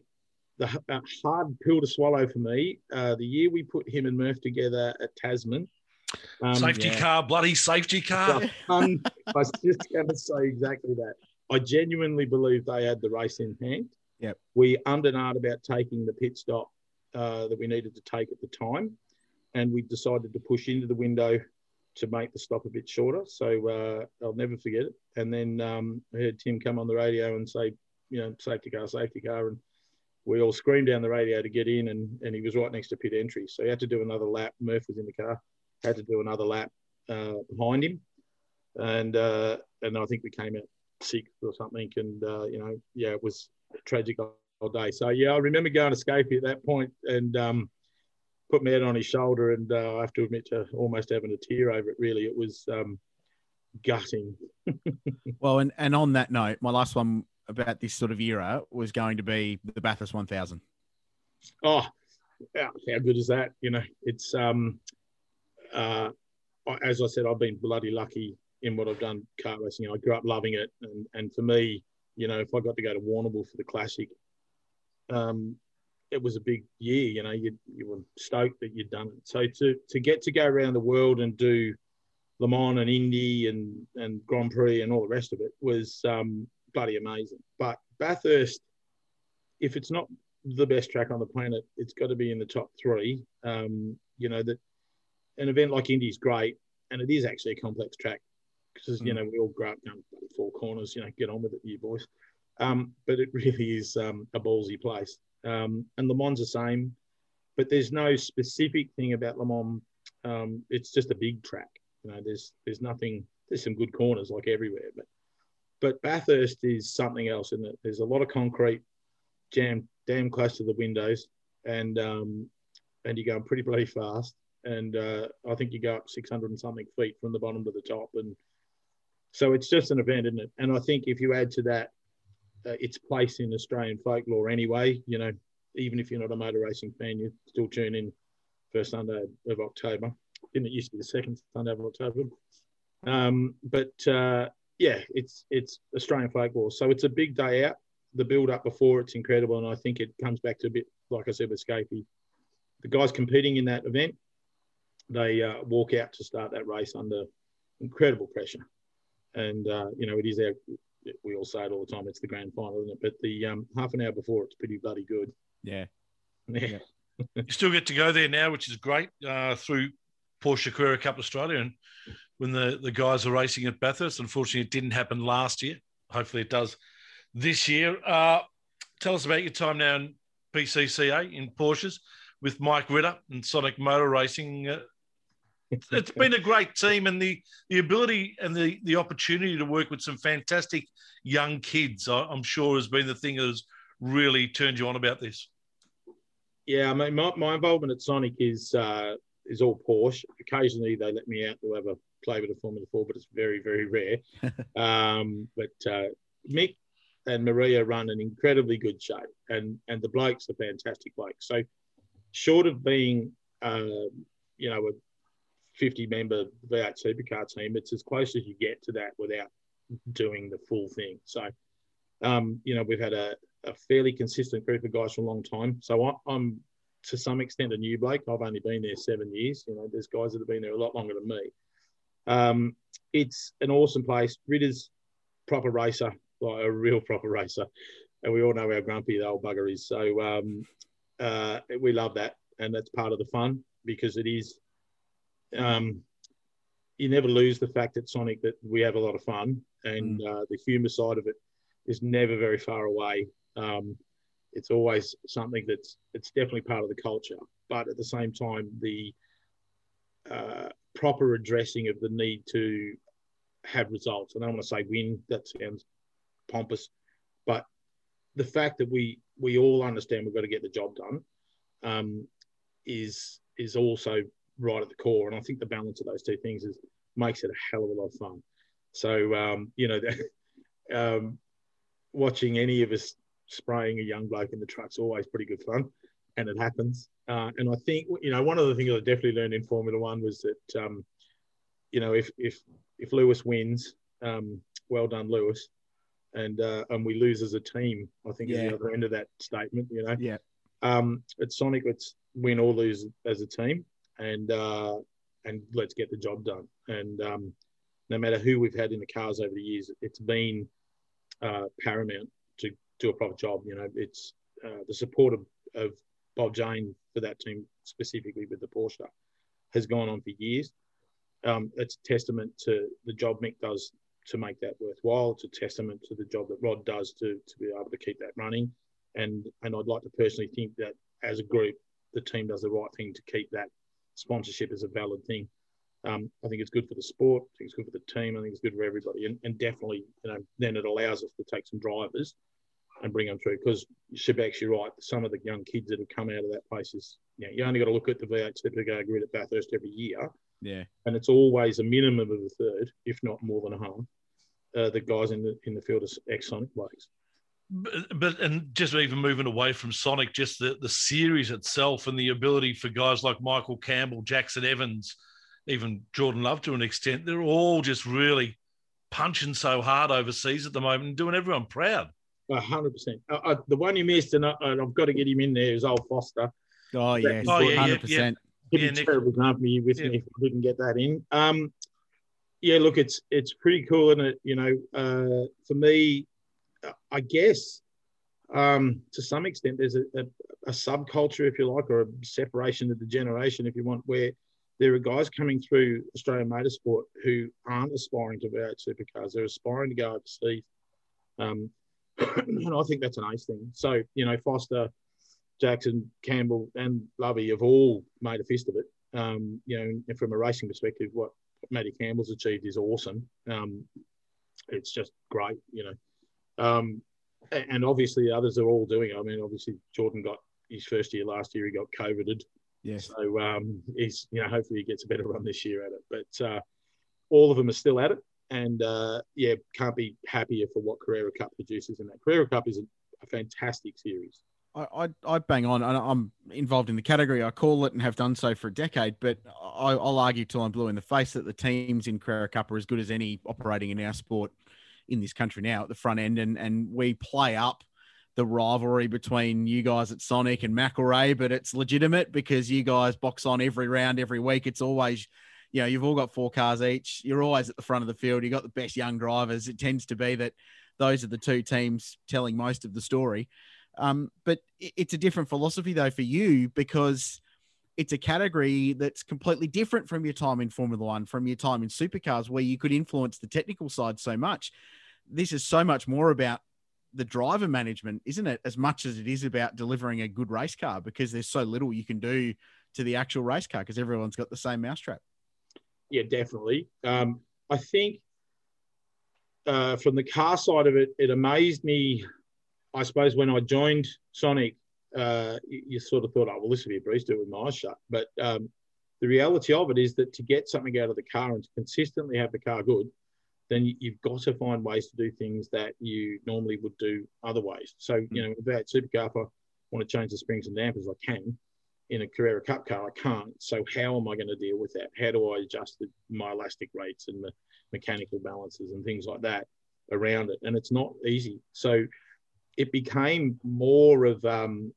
the h- a hard pill to swallow for me. Uh, the year we put him and Murph together at Tasman. Um, safety yeah. car, bloody safety car. the hun- I was just going to say exactly that. I genuinely believe they had the race in hand. Yep. We undernard about taking the pit stop uh, that we needed to take at the time, and we decided to push into the window to make the stop a bit shorter. So uh, I'll never forget it. And then um, I heard Tim come on the radio and say, you know, safety car, safety car, and we all screamed down the radio to get in, and, and he was right next to pit entry. So he had to do another lap. Murph was in the car, had to do another lap uh, behind him, and uh, and I think we came out sixth or something. And uh, you know, yeah, it was a tragic old day. So yeah, I remember going to Scapey at that point and um, put my head on his shoulder, and uh, I have to admit to almost having a tear over it. Really, it was um, gutting. Well, and, and on that note, my last one about this sort of era was going to be the Bathurst 1000. Oh, how, how good is that? You know, it's um, uh, as I said, I've been bloody lucky in what I've done kart racing. I grew up loving it, and and for me, you know, if I got to go to Warrnambool for the classic, um, it was a big year. You know, you you were stoked that you'd done it. So to to get to go around the world and do Le Mans and Indy and and Grand Prix and all the rest of it was um, bloody amazing. But Bathurst, if it's not the best track on the planet, it's got to be in the top three. Um, you know that an event like Indy is great, and it is actually a complex track because you know we all grow up going four corners. You know, get on with it, you boys. Um, but it really is um, a ballsy place. Um, and Le Mans the same, but there's no specific thing about Le Mans. Um, it's just a big track. You know, there's there's nothing. There's some good corners like everywhere, but but Bathurst is something else in it. There's a lot of concrete jammed damn close to the windows, and um, and you're going pretty bloody fast. And uh, I think you go up 600 and something feet from the bottom to the top, and so it's just an event, isn't it? And I think if you add to that uh, its place in Australian folklore anyway. You know, even if you're not a motor racing fan, you still tune in first Sunday of October. Didn't it used to be the second Sunday of October? Um, but uh, yeah, it's it's Australian folklore, so it's a big day out. The build up before it's incredible, and I think it comes back to a bit like I said with Scapy. The guys competing in that event, they uh, walk out to start that race under incredible pressure, and uh, you know it is our we all say it all the time. It's the grand final, isn't it? But the um, half an hour before, it's pretty bloody good. Yeah. Yeah. you still get to go there now, which is great uh, through Porsche Carrera Cup Australia. And when the, the guys are racing at Bathurst, unfortunately, it didn't happen last year. Hopefully, it does this year. Uh, tell us about your time now in PCCA in Porsches with Mike Ritter and Sonic Motor Racing. Uh, it's been a great team and the the ability and the the opportunity to work with some fantastic young kids i'm sure has been the thing that has really turned you on about this. Yeah i mean my, my involvement at sonic is uh is all porsche. Occasionally they let me out to have a play with a formula 4 but it's very very rare. Um but uh mick and maria run an incredibly good show and and the blokes are fantastic blokes. So short of being um, you know a 50 member V8 supercar team, it's as close as you get to that without doing the full thing. So, um, you know, we've had a, a, fairly consistent group of guys for a long time. So I, am to some extent a new bloke. I've only been there seven years. You know, there's guys that have been there a lot longer than me. Um, it's an awesome place. Ritter's proper racer, like a real proper racer. And we all know how grumpy the old bugger is. So um, uh, we love that. And that's part of the fun because it is um, you never lose the fact at Sonic that we have a lot of fun, and mm. uh, the humour side of it is never very far away. Um, it's always something that's it's definitely part of the culture, but at the same time, the uh, proper addressing of the need to have results. I don't want to say win; that sounds pompous, but the fact that we we all understand we've got to get the job done um, is is also right at the core. And I think the balance of those two things is makes it a hell of a lot of fun. So um, you know, um, watching any of us spraying a young bloke in the truck's always pretty good fun, and it happens. Uh, and I think you know one of the things I definitely learned in Formula One was that um, you know if if if Lewis wins, um, well done Lewis, and uh, and we lose as a team. I think yeah. is the other end of that statement. You know, yeah. Um, at Sonic, let's win or lose as a team and uh, and let's get the job done. And um, no matter who we've had in the cars over the years, it's been uh, paramount to do a proper job. You know, it's uh, the support of, of Bob Jane for that team specifically with the Porsche has gone on for years. Um, it's a testament to the job Mick does to make that worthwhile. It's a testament to the job that Rod does to, to be able to keep that running. And and I'd like to personally think that as a group, the team does the right thing to keep that sponsorship is a valid thing. Um, I think it's good for the sport. I think it's good for the team. I think it's good for everybody, and, and definitely, you know, then it allows us to take some drivers and bring them through. Because Shebek's, you're actually right. Some of the young kids that have come out of that place is, you know, you only got to look at the V8 Supercar grid at Bathurst every year. Yeah. And it's always a minimum of a third, if not more than a half, uh, the guys in the in the field are ex Sonic blokes. But, but and just even moving away from Sonic, just the, the series itself and the ability for guys like Michael Campbell, Jackson Evans, even Jordan Love to an extent, they're all just really punching so hard overseas at the moment and doing everyone proud. A hundred percent. Uh, uh, The one you missed, and I, I've got to get him in there, is old Foster. Oh yeah, Oh, yeah, yeah, hundred percent. He'd Yeah, be Nick. terrible company with Yeah. me if I didn't get that in. Um, yeah, look, it's it's pretty cool, and it you know, uh, for me, I guess um, to some extent there's a, a, a subculture, if you like, or a separation of the generation, if you want, where there are guys coming through Australian motorsport who aren't aspiring to V8 supercars; they're aspiring to go overseas. Um, and I think that's an ace thing. So you know, Foster. Jackson, Campbell, and Lovey have all made a fist of it. Um, you know, from a racing perspective, what Matty Campbell's achieved is awesome. Um, it's just great, you know. Um, and obviously, others are all doing. it. I mean, obviously, Jordan got his first year last year. He got COVIDed, Yes. so um, he's you know hopefully he gets a better run this year at it. But uh, all of them are still at it, and uh, yeah, can't be happier for what Carrera Cup produces. And that Carrera Cup is a, a fantastic series. I, I, I bang on. and I'm involved in the category. I call it and have done so for a decade. But I, I'll argue till I'm blue in the face that the teams in Carrera Cup are as good as any operating in our sport in this country now at the front end, and and we play up the rivalry between you guys at Sonic and McElrea, but it's legitimate because you guys box on every round, every week. It's always, you know, you've all got four cars each. You're always at the front of the field. You've got the best young drivers. It tends to be that those are the two teams telling most of the story. Um, but it's a different philosophy though for you because it's a category that's completely different from your time in Formula One, from your time in supercars, where you could influence the technical side so much. This is so much more about the driver management, isn't it? As much as it is about delivering a good race car, because there's so little you can do to the actual race car because everyone's got the same mousetrap. Yeah, definitely. Um, I think uh, from the car side of it, it amazed me. I suppose when I joined Sonic, uh, you, sort of thought, "Oh, well, this would be a breeze do it with my eyes shut." But um, the reality of it is that to get something out of the car and to consistently have the car good, then you, you've got to find ways to do things that you normally would do other ways. So, you know, about supercar, if I want to change the springs and dampers, I can. In a Carrera Cup car, I can't. So, how am I going to deal with that? How do I adjust the, my elastic rates and the mechanical balances and things like that around it? And it's not easy. So, it became more of, um,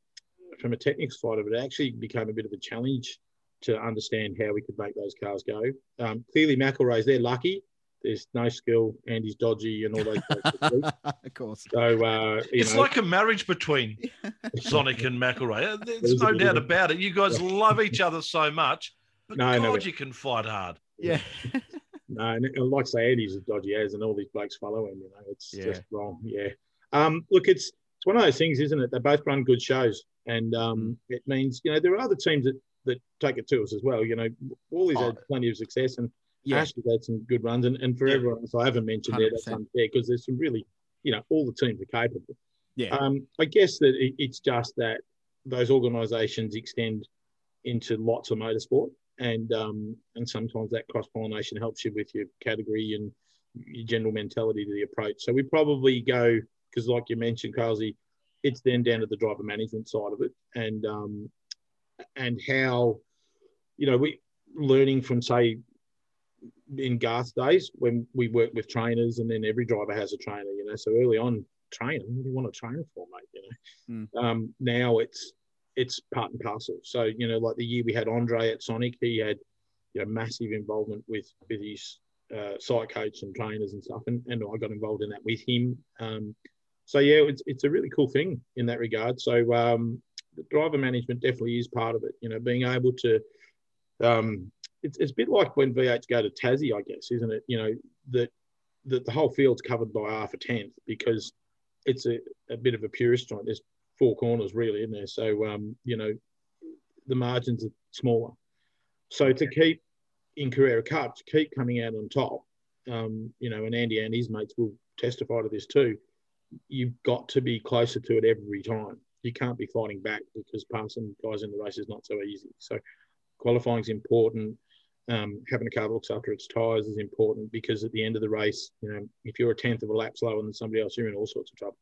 from a technical side of it, it actually became a bit of a challenge to understand how we could make those cars go. Um, clearly, McElrea's they're lucky. There's no skill. Andy's dodgy and all those. guys. of course. so uh, you It's know, like a marriage between Sonic and McElroy. There's There's no doubt of about it. You guys love each other so much, but No, no, God, we- you can fight hard. Yeah. no, and and like I say, Andy's as dodgy as, and all these blokes follow him. You know, it's Yeah. just wrong. Yeah. Um, look, it's it's one of those things, isn't it? They both run good shows, and um, it means you know there are other teams that that take it to us as well. You know, Wally's Oh. had plenty of success, and Yeah. Ashley's had some good runs, and, and for Yeah. everyone else I haven't mentioned there, that's unfair because there's some really, you know, all the teams are capable. Yeah. Um, I guess that it, it's just that those organisations extend into lots of motorsport, and um, and sometimes that cross pollination helps you with your category and your general mentality to the approach. So we probably go because, like you mentioned, Carlsy, it's then down to the driver management side of it, and um, and how you know we learning from say in Garth's days when we worked with trainers, and then every driver has a trainer, you know. So early on, trainer, what do you want a trainer for, mate? You know. Um, now it's it's part and parcel. So you know, like the year we had Andre at Sonic, he had you know massive involvement with with his uh, site coach and trainers and stuff, and, and I got involved in that with him. Um, so yeah, it's it's a really cool thing in that regard. So um, the driver management definitely is part of it. You know, being able to um, it's, it's a bit like when V8s go to Tassie, I guess, isn't it? You know, that that the whole field's covered by half a tenth because it's a, a bit of a purist joint. There's four corners really in there, so um, you know the margins are smaller. So to keep in Carrera Cup, to keep coming out on top, um, you know, and Andy and his mates will testify to this too. You've got to be closer to it every time. You can't be fighting back because passing guys in the race is not so easy. So qualifying is important. Um, having a car that looks after its tyres is important because at the end of the race, you know, if you're a tenth of a lap slower than somebody else, you're in all sorts of trouble.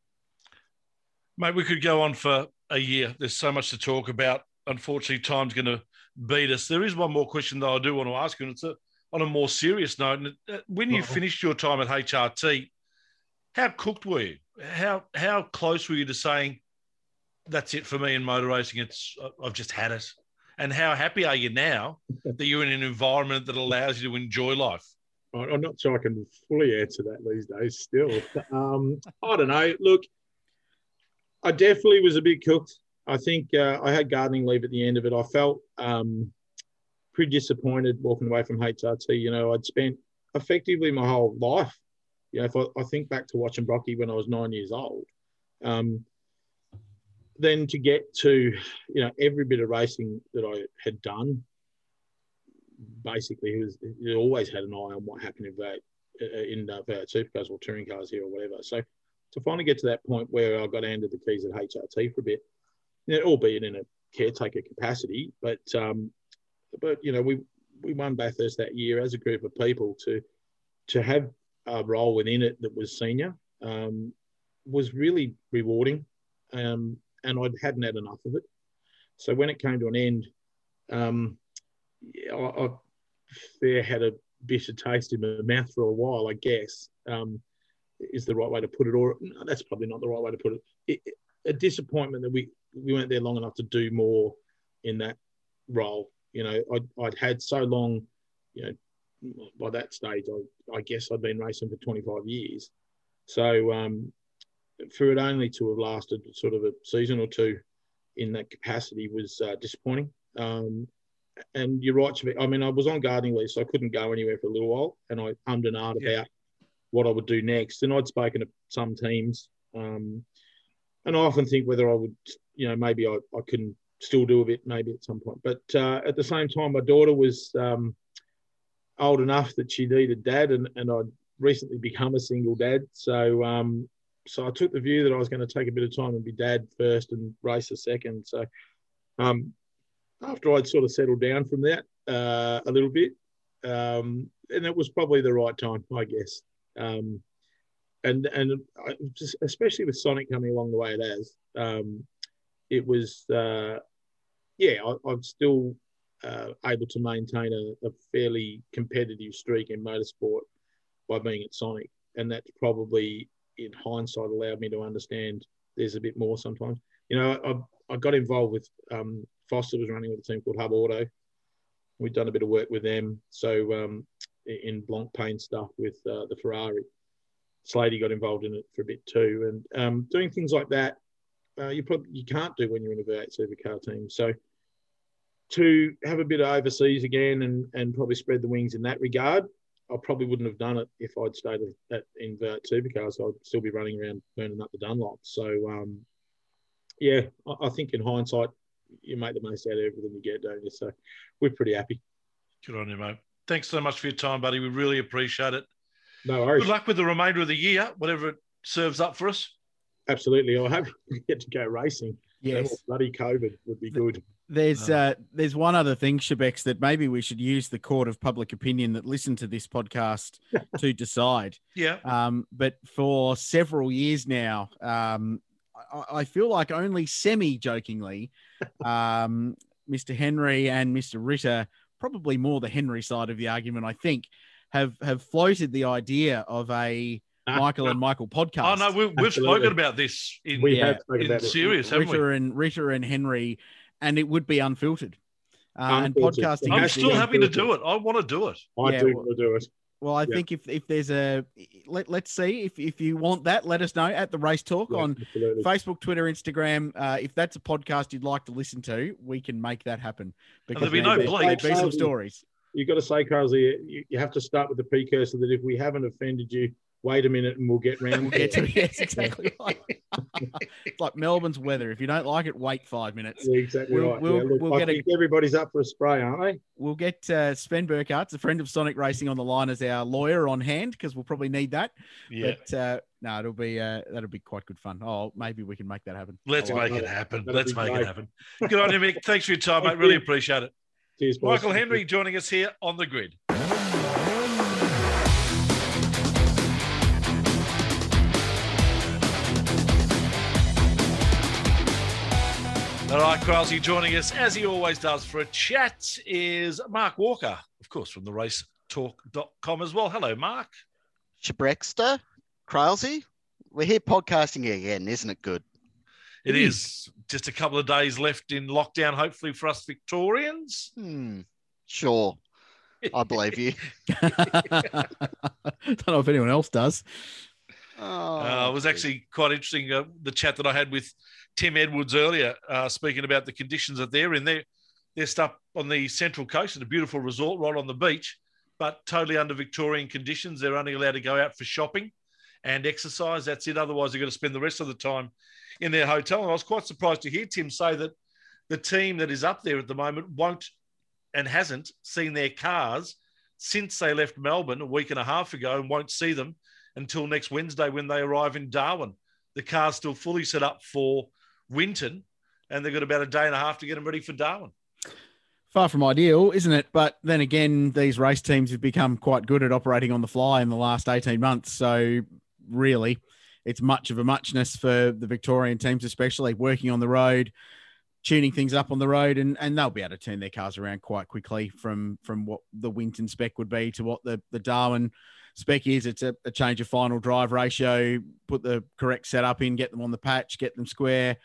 Mate, we could go on for a year. There's so much to talk about. Unfortunately, time's going to beat us. There is one more question that I do want to ask you, and it's a, on a more serious note. Uh, when you finished your time at HRT, how cooked were you? How how close were you to saying that's it for me in motor racing? It's I've just had it. And how happy are you now that you're in an environment that allows you to enjoy life? I'm not sure I can fully answer that these days. Still, um, I don't know. Look, I definitely was a bit cooked. I think uh, I had gardening leave at the end of it. I felt um, pretty disappointed walking away from HRT. You know, I'd spent effectively my whole life. You know, if I, I think back to watching Brocky when I was nine years old, um, then to get to you know every bit of racing that I had done, basically, he was he always had an eye on what happened in that uh, in uh, supercars or touring cars here or whatever. So to finally get to that point where I got handed the keys at HRT for a bit, you know, albeit in a caretaker capacity, but um, but you know we we won Bathurst that year as a group of people to to have a role within it that was senior um, was really rewarding, um, and I hadn't had enough of it. So when it came to an end, um, I, I fair had a bitter taste in my mouth for a while, I guess. Um, is the right way to put it, or no, that's probably not the right way to put it. it. A disappointment that we we weren't there long enough to do more in that role. You know, I'd, I'd had so long, you know, by that stage, I, I guess I'd been racing for 25 years. So um, for it only to have lasted sort of a season or two in that capacity was uh, disappointing. Um, and you're right, I mean, I was on gardening leave, so I couldn't go anywhere for a little while, and I hummed and ahed yeah. about what I would do next. And I'd spoken to some teams, um, and I often think whether I would, you know, maybe I, I can still do a bit, maybe at some point. But uh, at the same time, my daughter was um, old enough that she needed dad, and, and I'd recently become a single dad. So um, so I took the view that I was going to take a bit of time and be dad first and race a second. So um, after I'd sort of settled down from that uh, a little bit, um, and it was probably the right time, I guess. Um, and and I, just, especially with Sonic coming along the way it has, um, it was uh, yeah, I, am still uh, able to maintain a, a, fairly competitive streak in motorsport by being at Sonic, and that's probably in hindsight allowed me to understand there's a bit more sometimes. You know, I, I got involved with um, Foster was running with a team called Hub Auto. We'd done a bit of work with them. So um, in Blancpain stuff with uh, the Ferrari. Slady got involved in it for a bit too, and um, doing things like that, uh, you probably you can't do when you're in a V8 supercar team. So to have a bit of overseas again and and probably spread the wings in that regard, I probably wouldn't have done it if I'd stayed at, in V8 supercars. I'd still be running around burning up the Dunlop. So um, yeah, I, I think in hindsight, you make the most out of everything you get, don't you? So we're pretty happy. Good on you, mate thanks so much for your time, buddy. We really appreciate it. No worries. Good luck with the remainder of the year, whatever it serves up for us. Absolutely. I hope we get to go racing. Yes. Bloody COVID would be good. There's uh, there's one other thing, Shebex, that maybe we should use the court of public opinion that listen to this podcast to decide. Yeah. Um, but for several years now, um, I, I feel like only semi jokingly, um, Mr. Henry and Mr. Ritter probably more the Henry side of the argument, I think, have have floated the idea of a Michael and Michael podcast. Oh no, we've, we've spoken about this in, we yeah, have in serious, haven't Ritter we? and Ritter and Henry, and it would be unfiltered. Uh, and podcasting. I'm still happy to do it. I want to do it. I yeah, do want to do it. Well, I yeah. think if, if there's a let let's see if, if you want that, let us know at the Race Talk yeah, on absolutely. Facebook, Twitter, Instagram. Uh, if that's a podcast you'd like to listen to, we can make that happen. Because there'll be no bleep. There'll be some stories. You've got to say, Carl, you, you have to start with the precursor that if we haven't offended you, wait a minute and we'll get round we'll get to yes, exactly right. It's like Melbourne's weather. If you don't like it, wait five minutes. Yeah, exactly we'll, right. We'll, yeah, look, we'll I get think a, everybody's up for a spray, aren't they? We'll get uh, Sven Burkhardt, a friend of Sonic Racing, on the line as our lawyer on hand because we'll probably need that. Yeah. But uh, no, it'll be uh, that'll be quite good fun. Oh, maybe we can make that happen. Let's make it happen. Let's make great. it happen. Good on you, Mick. Thanks for your time, mate. Really appreciate it. Cheers, Michael Henry joining us here on the grid. All right, Krause joining us as he always does for a chat is Mark Walker, of course, from the racetalk.com as well. Hello, Mark. Shabrexter, Krause, we're here podcasting again, isn't it good? It is just a couple of days left in lockdown, hopefully for us Victorians. Hmm. Sure. I believe you. Don't know if anyone else does. Oh, Uh, it was actually quite interesting uh, the chat that I had with Tim Edwards earlier, uh, speaking about the conditions that they're in. They're, they're stuck on the central coast at a beautiful resort right on the beach, but totally under Victorian conditions. They're only allowed to go out for shopping and exercise. That's it. Otherwise, they're going to spend the rest of the time in their hotel. And I was quite surprised to hear Tim say that the team that is up there at the moment won't and hasn't seen their cars since they left Melbourne a week and a half ago and won't see them until next Wednesday when they arrive in Darwin. The car's still fully set up for Winton, and they've got about a day and a half to get them ready for Darwin. Far from ideal, isn't it? But then again, these race teams have become quite good at operating on the fly in the last 18 months. So, really, it's much of a muchness for the Victorian teams, especially working on the road, tuning things up on the road, and, and they'll be able to turn their cars around quite quickly from from what the Winton spec would be to what the, the Darwin spec is. It's a, a change of final drive ratio, put the correct setup in, get them on the patch, get them square,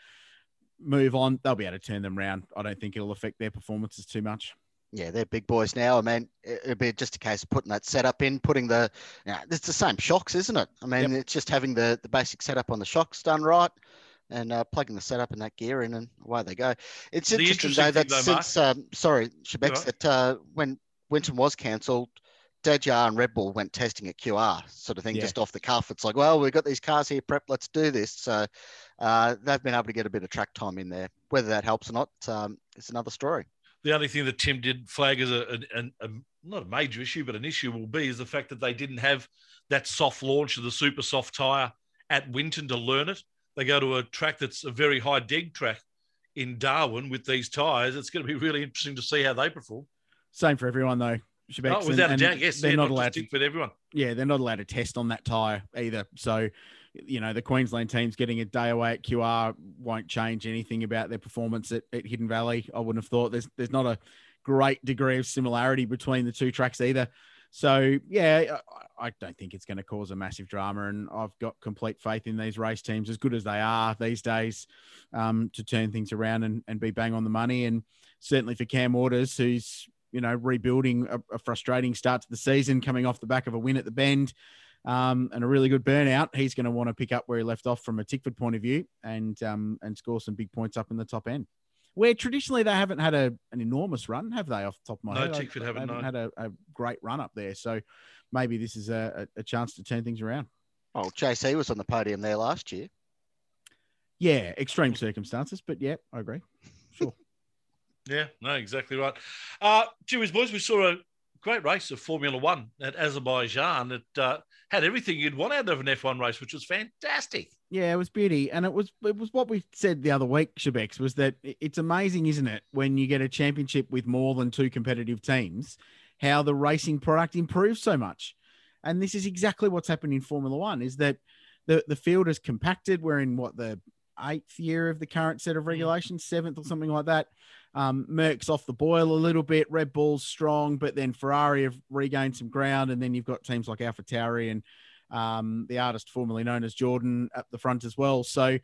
move on. They'll be able to turn them around. I don't think it'll affect their performances too much. yeah, they're big boys now. I mean, it- it'd be just a case of putting that setup in, putting the, yeah, it's the same shocks, isn't it? I mean, it's just having the, the basic setup on the shocks done right and uh, plugging the setup and that gear in and away they go. It's interesting, interesting though, that thing though, Mark- since, um, sorry, Shebex, right. that uh, when Winton was cancelled, DJR and Red Bull went testing at QR, sort of thing, Yeah. just off the cuff. It's like, well, we've got these cars here, prep, let's do this. So uh, they've been able to get a bit of track time in there. Whether that helps or not, um, it's another story. The only thing that Tim did flag as a, a, a, a not a major issue, but an issue will be is the fact that they didn't have that soft launch of the super soft tyre at Winton to learn it. They go to a track that's a very high deg track in Darwin with these tyres. It's going to be really interesting to see how they perform. Same for everyone though. Shebex, Oh, and- without a doubt, yes. they're yeah, not just allowed to for everyone. yeah, they're not allowed to test on that tire either. So, you know, the Queensland teams getting a day away at QR won't change anything about their performance at, at Hidden Valley. I wouldn't have thought there's there's not a great degree of similarity between the two tracks either. So yeah, I, I don't think it's going to cause a massive drama, and I've got complete faith in these race teams, as good as they are these days, um, to turn things around and, and be bang on the money. And certainly for Cam Waters, who's you know rebuilding a, a frustrating start to the season, coming off the back of a win at the Bend, um, and a really good burnout, he's going to want to pick up where he left off from a Tickford point of view and um, and score some big points up in the top end. Where traditionally they haven't had a, an enormous run, have they? Off the top of my No, head, I- Tickford they haven't, no. had a, a great run up there. So maybe this is a, a, a chance to turn things around. Oh, JC was on the podium there last year. Yeah, extreme circumstances, but yeah, I agree. Sure. Yeah, no, exactly right. Uh, Cheers, boys. We saw a great race of Formula One at Azerbaijan. It uh, had everything you'd want out of an F1 race, which was fantastic. Yeah, it was beauty, and it was it was what we said the other week, Shebex, was that it's amazing, isn't it, when you get a championship with more than two competitive teams, how the racing product improves so much, and this is exactly what's happened in Formula One. Is that the the field is compacted. We're in what the eighth year of the current set of regulations, seventh or something like that. Um, Merc's off the boil a little bit. Red Bull's strong, but then Ferrari have regained some ground, and then you've got teams like AlphaTauri and um, the artist formerly known as Jordan at the front as well. So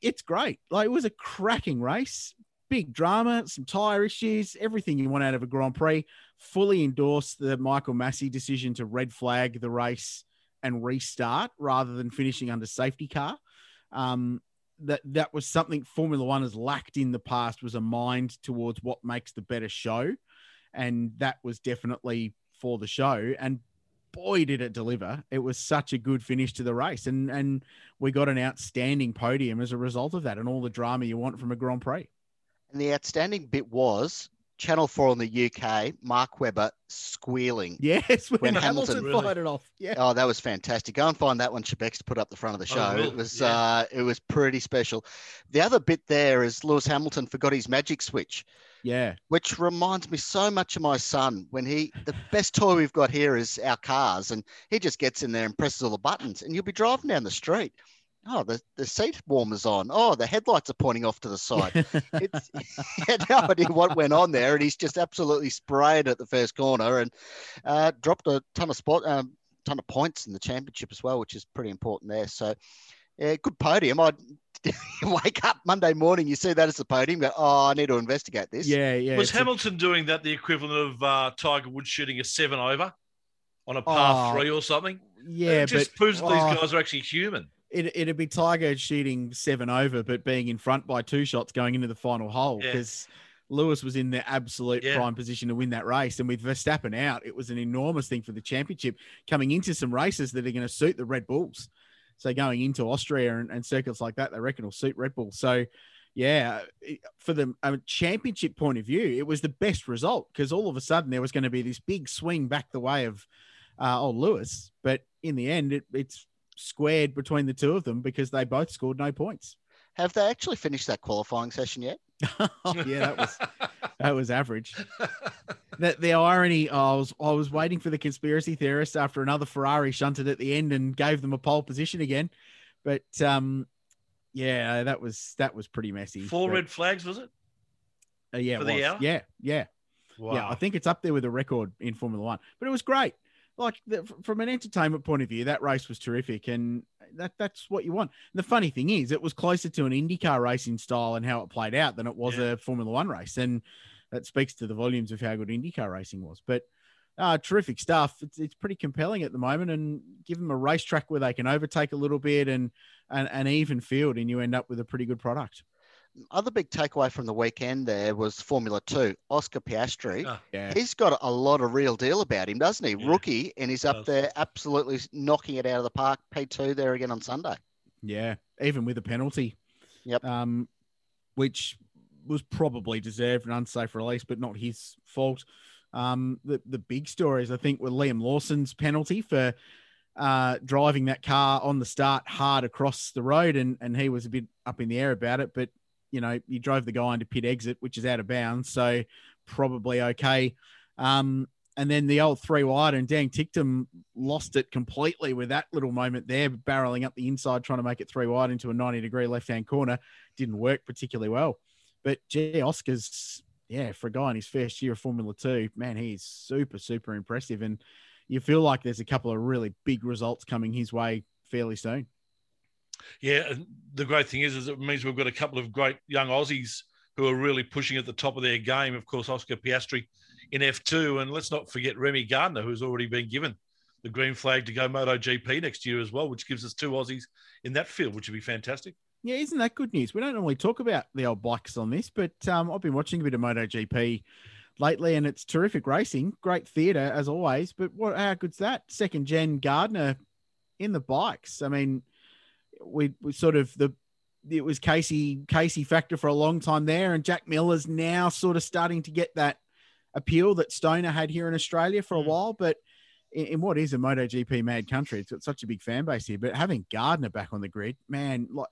it's great. Like it was a cracking race, big drama, some tire issues, everything you want out of a Grand Prix. Fully endorse the Michael Masi decision to red flag the race and restart rather than finishing under safety car. Um, that that was something Formula One has lacked in the past was a mind towards what makes the better show, and that was definitely for the show. And boy, did it deliver! It was such a good finish to the race, and and we got an outstanding podium as a result of that, and all the drama you want from a Grand Prix. And the outstanding bit was Channel 4 in the UK, Mark Webber squealing. Yes, when, When Hamilton, Hamilton really- fired it off. Yeah, Oh, that was fantastic. Go and find that one Shebex to put up the front of the I show. will, it was yeah. uh it was pretty special. The other bit there is Lewis Hamilton forgot his magic switch, yeah, which reminds me so much of my son when he the best toy we've got here is our cars and he just gets in there and presses all the buttons and you'll be driving down the street Oh, the, the seat warmers on. Oh, the headlights are pointing off to the side. it's, he had no idea what went on there, and he's just absolutely sprayed at the first corner and uh, dropped a ton of spot, um, ton of points in the championship as well, which is pretty important there. So, yeah, good podium. I wake up Monday morning, you see that as a podium, go, oh, I need to investigate this. Yeah, yeah. Was it's a- Hamilton doing that the equivalent of uh, Tiger Woods shooting a seven over on a par Oh, three or something? yeah, it just but proves that oh, these guys are actually human. It, it'd be Tiger shooting seven over, but being in front by two shots going into the final hole Yeah. because Lewis was in the absolute Yeah. prime position to win that race. And with Verstappen out, it was an enormous thing for the championship coming into some races that are going to suit the Red Bulls. So going into Austria and, and circuits like that, they reckon will suit Red Bull. So, yeah, for the um, championship point of view, it was the best result because all of a sudden there was going to be this big swing back the way of uh, old Lewis. But in the end, it, it's squared between the two of them because they both scored no points. Have they actually finished that qualifying session yet? oh, yeah, that was that was average. That the irony, I was I was waiting for the conspiracy theorists after another Ferrari shunted at the end and gave them a pole position again, but um, yeah, that was that was pretty messy. Four But, red flags, was it? uh, yeah, for it the was. hour? yeah, yeah. Wow. Yeah, I think it's up there with a record in Formula One, but it was great. Like the, from an entertainment point of view, that race was terrific, and that that's what you want. And the funny thing is, it was closer to an IndyCar racing style and how it played out than it was Yeah. a Formula One race, and that speaks to the volumes of how good IndyCar racing was. But uh, terrific stuff. It's, it's pretty compelling at the moment, and give them a racetrack where they can overtake a little bit and and an even field, and you end up with a pretty good product. Other big takeaway from the weekend there was Formula Two. Oscar Piastri. Ah. Yeah, He's got a lot of real deal about him, doesn't he? Yeah. Rookie, and he's up there absolutely knocking it out of the park. P2 there again on Sunday. Yeah, even with a penalty. Yep. Um, which was probably deserved an unsafe release, but not his fault. Um, the the big stories I think were Liam Lawson's penalty for uh, driving that car on the start hard across the road, and and he was a bit up in the air about it, but you know he drove the guy into pit exit, which is out of bounds, so probably okay. Um, and then the old three wide and Dan Ticktum lost it completely with that little moment there, barreling up the inside, trying to make it three wide into a 90 degree left hand corner. Didn't work particularly well. But gee, Oscar's, yeah, for a guy in his first year of Formula Two, man, he's super, super impressive. And you feel like there's a couple of really big results coming his way fairly soon. Yeah, and the great thing is, is it means we've got a couple of great young Aussies who are really pushing at the top of their game. Of course, Oscar Piastri in F2, and let's not forget Remy Gardner, who's already been given the green flag to go MotoGP next year as well, which gives us two Aussies in that field, which would be fantastic. Yeah, isn't that good news? We don't normally talk about the old bikes on this, but um, I've been watching a bit of MotoGP lately, and it's terrific racing, great theatre as always. But what? How good's that? Second gen Gardner in the bikes. I mean, we we sort of the it was Casey Casey factor for a long time there, and Jack Miller's now sort of starting to get that appeal that Stoner had here in Australia for a Mm. while, but. In in what is a MotoGP mad country, it's got such a big fan base here. But having Gardner back on the grid, man, like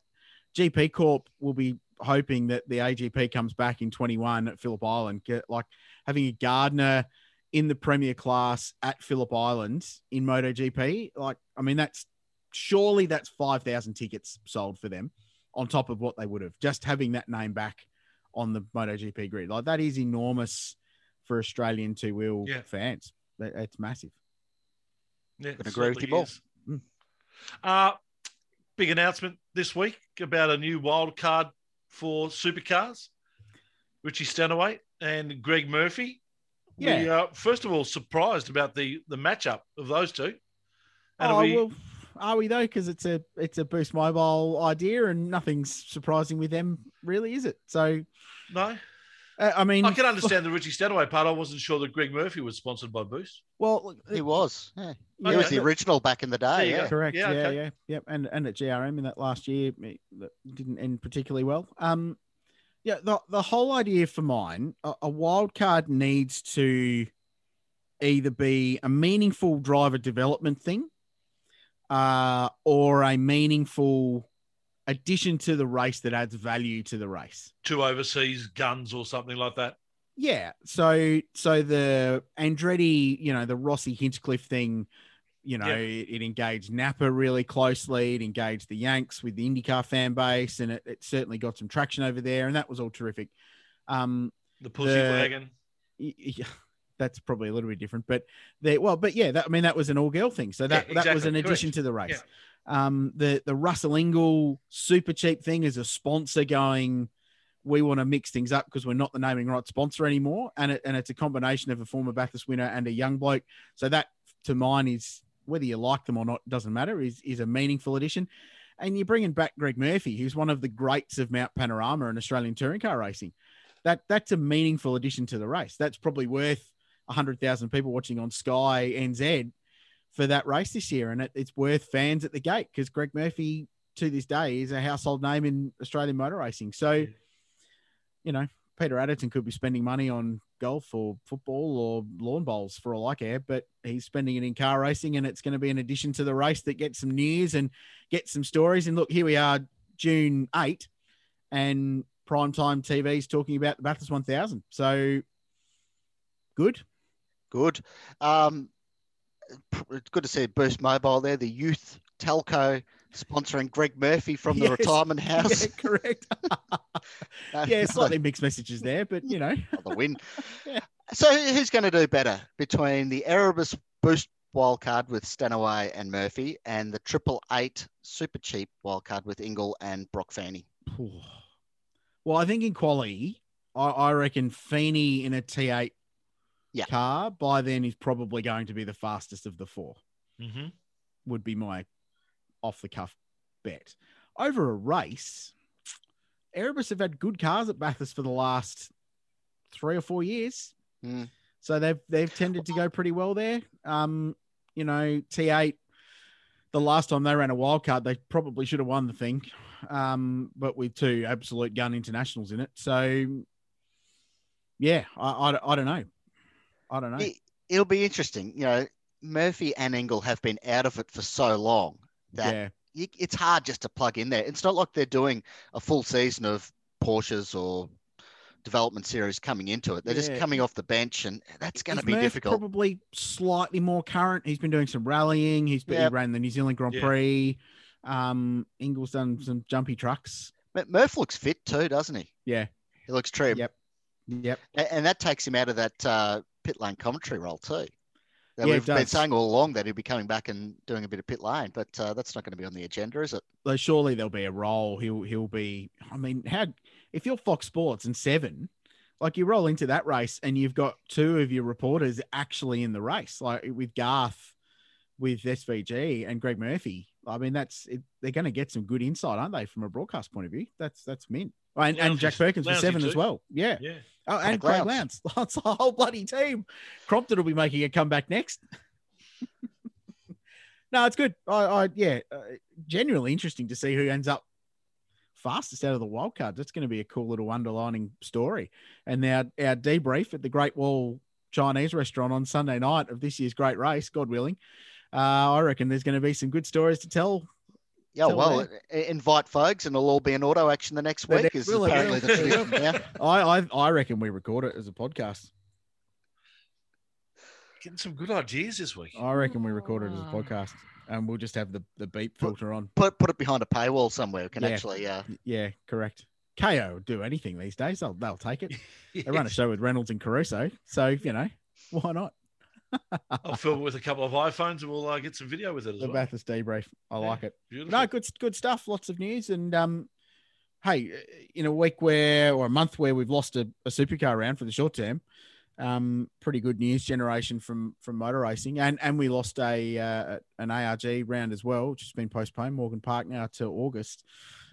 GP Corp will be hoping that the AGP comes back in 21 at Phillip Island. Get like having a Gardner in the Premier class at Phillip Island in MotoGP. Like, I mean, that's surely that's 5,000 tickets sold for them on top of what they would have just having that name back on the MotoGP grid. Like, that is enormous for Australian two wheel Yeah. fans. That, it's massive. Yeah, Would agree with you, Paul. is. Mm. Uh, big announcement this week about a new wild card for supercars. Richie Stanaway and Greg Murphy. We Yeah. are first of all surprised about the the matchup of those two. And oh, are we, well, are we though? Because it's a it's a Boost Mobile idea, and nothing's surprising with them, really, is it? So, no, uh, I mean, I can understand the Richie Stanaway part. I wasn't sure that Greg Murphy was sponsored by Boost. Well, He was. Yeah. He Okay. was the original back in the day. Yeah. go. correct. Yeah, Yeah, yeah, yep. And and at GRM in that last year, it, that didn't end particularly well. Um, yeah, the the whole idea for mine, a, a wild card needs to either be a meaningful driver development thing, uh, or a meaningful addition to the race that adds value to the race. Two overseas guns or something like that. Yeah. So so the Andretti, you know, the Rossi Hinchcliffe thing You know, Yeah. it, it engaged Napa really closely. It engaged the Yanks with the IndyCar fan base, and it, it certainly got some traction over there, and that was all terrific. Um, The pussy The- wagon. y- y- that's probably a little bit different, but they well, but yeah, that, I mean that was an all girl thing, so that Yeah, that was an addition correct. to the race. Um, the the Russell Ingall super cheap thing is a sponsor going. We want to mix things up because we're not the naming right sponsor anymore, and it, and it's a combination of a former Bathurst winner and a young bloke. So that to mine is whether you like them or not doesn't matter. Is is a meaningful addition. And you're bringing back Greg Murphy, who's one of the greats of Mount Panorama and Australian touring car racing. That that's a meaningful addition to the race. That's probably worth hundred thousand people watching on Sky NZ for that race this year, and it, it's worth fans at the gate because Greg Murphy to this day is a household name in Australian motor racing. So, you know, Peter Adderton could be spending money on golf or football or lawn bowls for all I care, but he's spending it in car racing, and it's going to be an addition to the race that gets some news and gets some stories. And look, here we are, June eight, and primetime TV's talking about the Bathurst 1000. So, good. Good. Um, it's good to see Boost Mobile there, the youth telco sponsoring Greg Murphy from the Yes. retirement house. Yeah, correct. No, yeah, no, slightly mixed messages there, but you know, the win. Yeah. So who's going to do better between the Erebus Boost wildcard with Stanaway and Murphy and the Triple Eight Super Cheap wildcard with Ingall and Broc Feeney? well, I think in quality, I, I reckon Feeney in a T8 Yeah. car by then is probably going to be the fastest of the four. Mm-hmm. Would be my off the cuff bet. Over a race, Erebus have had good cars at Bathurst for the last three or four years. Mm. So they've they've tended to go pretty well there. Um, you know, T8, the last time they ran a wild card, they probably should have won the thing. Um, but with two absolute gun internationals in it. So yeah, I, I, I don't know. I don't know. It, it'll be interesting. You know, Murphy and Ingall have been out of it for so long that yeah. you, it's hard just to plug in there. It's not like they're doing a full season of Porsches or development series coming into it. They're just coming off the bench, and that's going to be Murph difficult. Probably slightly more current. He's been doing some rallying. He's been, he ran the New Zealand Grand Yeah. Prix. Um, Ingall's done some jumpy trucks. But Murph looks fit too, doesn't he? Yeah. He looks trim, Yep. Yep. A- and that takes him out of that uh, pit lane commentary role too. That Yeah, we've been saying all along that he'll be coming back and doing a bit of pit lane, but uh, that's not going to be on the agenda, is it? Though surely there'll be a role. He'll he'll be. I mean, how if you're Fox Sports and seven, like you roll into that race and you've got two of your reporters actually in the race, like with Garth, with SVG and Greg Murphy. I mean, that's it, they're going to get some good insight, aren't they, from a broadcast point of view? That's that's mint. And, and Jack Perkins for Lowndesy seven as well. Yeah. Yeah. Oh, and And Craig Lowndes. Lowndes. That's a whole bloody team. Crompton will be making a comeback next. no, it's good. I, I yeah, uh, genuinely interesting to see who ends up fastest out of the wild cards. That's going to be a cool little underlining story. And our our debrief at the Great Wall Chinese restaurant on Sunday night of this year's great race, God willing. Uh, I reckon there's going to be some good stories to tell. Yeah, Tell well, i- invite folks, and it'll all be an auto action the next But week. it Is will, apparently will. the It tradition. Yeah. I, I I reckon we record it as a podcast. Getting some good ideas this week. I reckon we record it as a podcast, and we'll just have the the beep filter on. Put put it behind a paywall somewhere. We can Yeah. actually. Uh, Yeah, correct. Kayo will do anything these days. They'll they'll take it. They run a show with Reynolds and Caruso, so you know why not? I'll film it with a couple of iPhones and we'll uh, get some video with it as The well. Bathurst debrief. I Yeah. like it. Beautiful. No, good good stuff. Lots of news, and um, hey, in a week where or a month where we've lost a, a supercar round for the short term, um, pretty good news generation from from motor racing, and and we lost a uh, an ARG round as well, which has been postponed. Morgan Park now to August.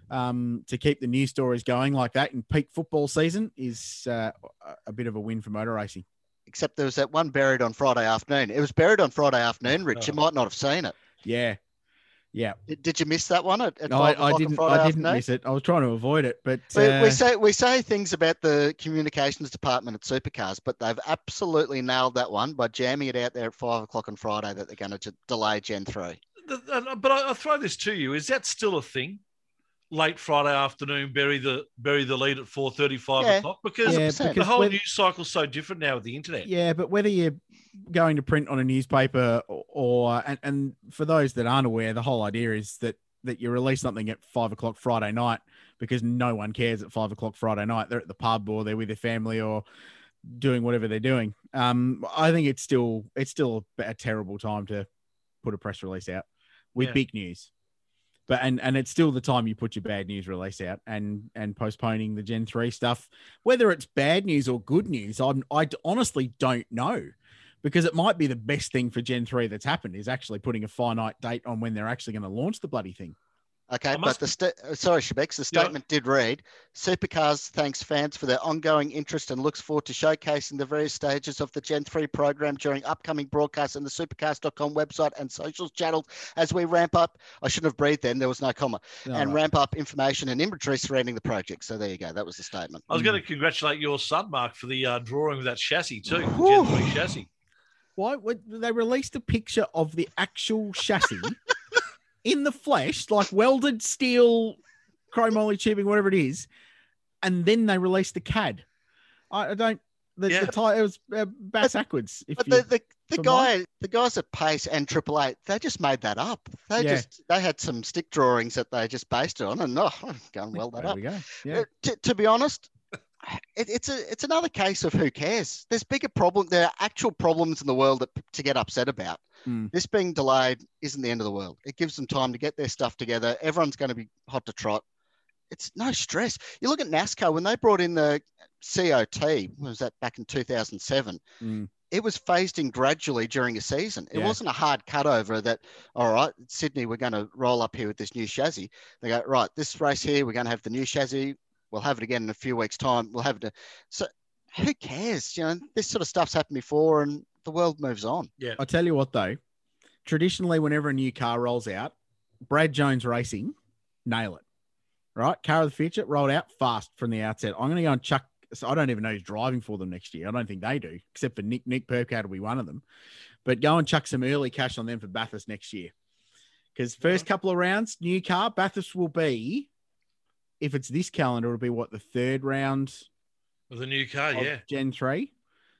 Um, to keep the news stories going like that in peak football season is uh, a- a bit of a win for motor racing. Except there was that one buried on Friday afternoon. It was buried on Friday afternoon, Rich. You Oh. might not have seen it. Yeah, yeah. Did, did you miss that one at, at No, I, I didn't. I didn't afternoon? miss it. I was trying to avoid it, but We, uh, we say we say things about the communications department at Supercars, but they've absolutely nailed that one by jamming it out there at five o'clock on Friday that they're going to delay Gen three. But I, I'll throw this to you. Is that still a thing? Late Friday afternoon, bury the bury the lead at four thirty five Yeah. o'clock because Yeah, 100%. the whole when- news cycle's so different now with the internet. Yeah, but whether you're going to print on a newspaper or, or and, and for those that aren't aware, the whole idea is that that you release something at five o'clock Friday night because no one cares at five o'clock Friday night. They're at the pub or they're with their family or doing whatever they're doing. Um, I think it's still it's still a terrible time to put a press release out with Yeah. big news. But and and it's still the time you put your bad news release out and and postponing the Gen three stuff, whether it's bad news or good news. I'm I honestly don't know because it might be the best thing for Gen three that's happened is actually putting a finite date on when they're actually going to launch the bloody thing. Okay, I but the sta- uh, sorry, Shebex, the Yeah. statement did read: Supercars thanks fans for their ongoing interest and looks forward to showcasing the various stages of the Gen 3 program during upcoming broadcasts on the supercars.com website and socials channels as we ramp up. I shouldn't have breathed then; there was no comma, and Alright. ramp up information and inventory surrounding the project. So there you go. That was the statement. I was going to congratulate your son, Mark, for the uh, drawing of that chassis too, the Whew. Gen 3 chassis. Why would they released a picture of the actual chassis in the flesh, like welded steel, chromoly tubing, whatever it is, and then they released the CAD. I, I don't. The, Yeah. the tie, it was uh, bass backwards. If But you, the, the, the guy, the guys at Pace and Triple Eight, they just made that up. They Yeah. just they had some stick drawings that they just based it on, and oh, go and weld that there up. we go. Yeah, Uh, to, to be honest, it, it's a it's another case of who cares. There's bigger problem. There are actual problems in the world that, to get upset about. Mm. This being delayed isn't the end of the world. It gives them time to get their stuff together. Everyone's going to be hot to trot. It's no stress. You look at NASCAR when they brought in the COT. was that back in 2007? Mm. It was phased in gradually during a season. It Yeah. wasn't a hard cutover that, all right, Sydney, we're going to roll up here with this new chassis. They go, right, this race here, we're going to have the new chassis. We'll have it again in a few weeks' time. We'll have it. So who cares? You know, this sort of stuff's happened before and the world moves on. Yeah, I tell you what though, traditionally, whenever a new car rolls out, Brad Jones Racing nail it. Right, car of the future rolled out fast from the outset. I'm going to go and chuck. So I don't even know who's driving for them next year. I don't think they do, except for Nick. Nick Percat will be one of them. But go and chuck some early cash on them for Bathurst next year. Because first couple of rounds, new car, Bathurst will be, if it's this calendar, it'll be what the third round With a new car, of yeah. Gen three.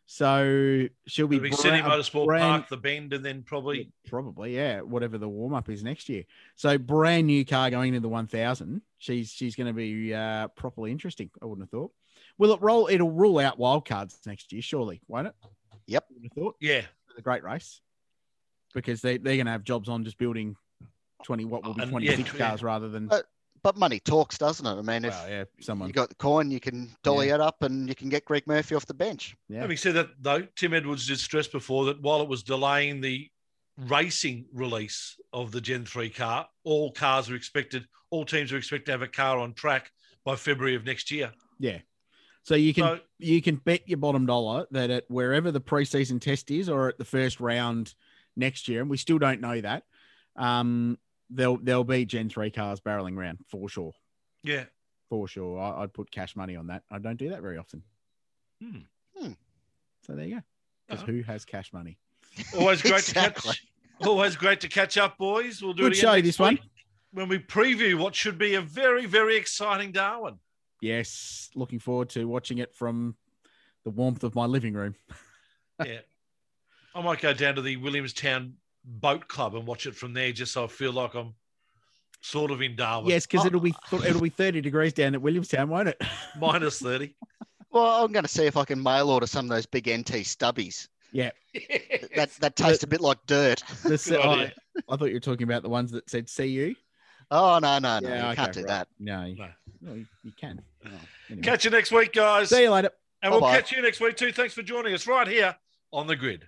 So she'll be, It'll be City bra- Motorsport brand- Park, the Bend, and then probably Probably, yeah. Whatever the warm up is next year. So brand new car going into the one thousand. She's she's going to be uh, properly interesting. I wouldn't have thought. Will it roll? It'll rule out wild cards next year, surely, won't it? Yep. I have thought yeah. the great race because they they're going to have jobs on just building twenty what will be twenty six twenty yeah, six tw- cars rather than Uh, But money talks, doesn't it? I mean, if well, yeah someone you got the coin, you can dolly it up and you can get Greg Murphy off the bench. yeah Having said that, though, Tim Edwards did stress before that while it was delaying the racing release of the Gen 3 car, all cars are expected, all teams are expected to have a car on track by February of next year. yeah. So you can So, you can bet your bottom dollar that at wherever the preseason test is or at the first round next year, and we still don't know that, um, there'll there'll be Gen three cars barreling around for sure, yeah. for sure. I, I'd put cash money on that. I don't do that very often. Hmm. Hmm. So there you go. Because Uh-huh. who has cash money? Always great Exactly. to catch. Always great to catch up, boys. We'll do Good it again show, this one. when we preview what should be a very, very exciting Darwin. Yes, looking forward to watching it from the warmth of my living room. yeah. I might go down to the Williamstown Boat Club and watch it from there just so I feel like I'm sort of in Darwin. Yes, because Oh. it'll be ah. it'll be thirty degrees down at Williamstown, won't it? Minus 30. Well, I'm going to see if I can mail order some of those big NT stubbies. Yeah. That that tastes a bit like dirt. The, Good oh, idea. I thought you were talking about the ones that said "see you." Oh no no no! Yeah, you okay, can't do right. that. No, you, No. no, you, you can. Oh. Anyway. Catch you next week, guys. See you later. And we'll catch you next week too. Thanks for joining us right here on the grid.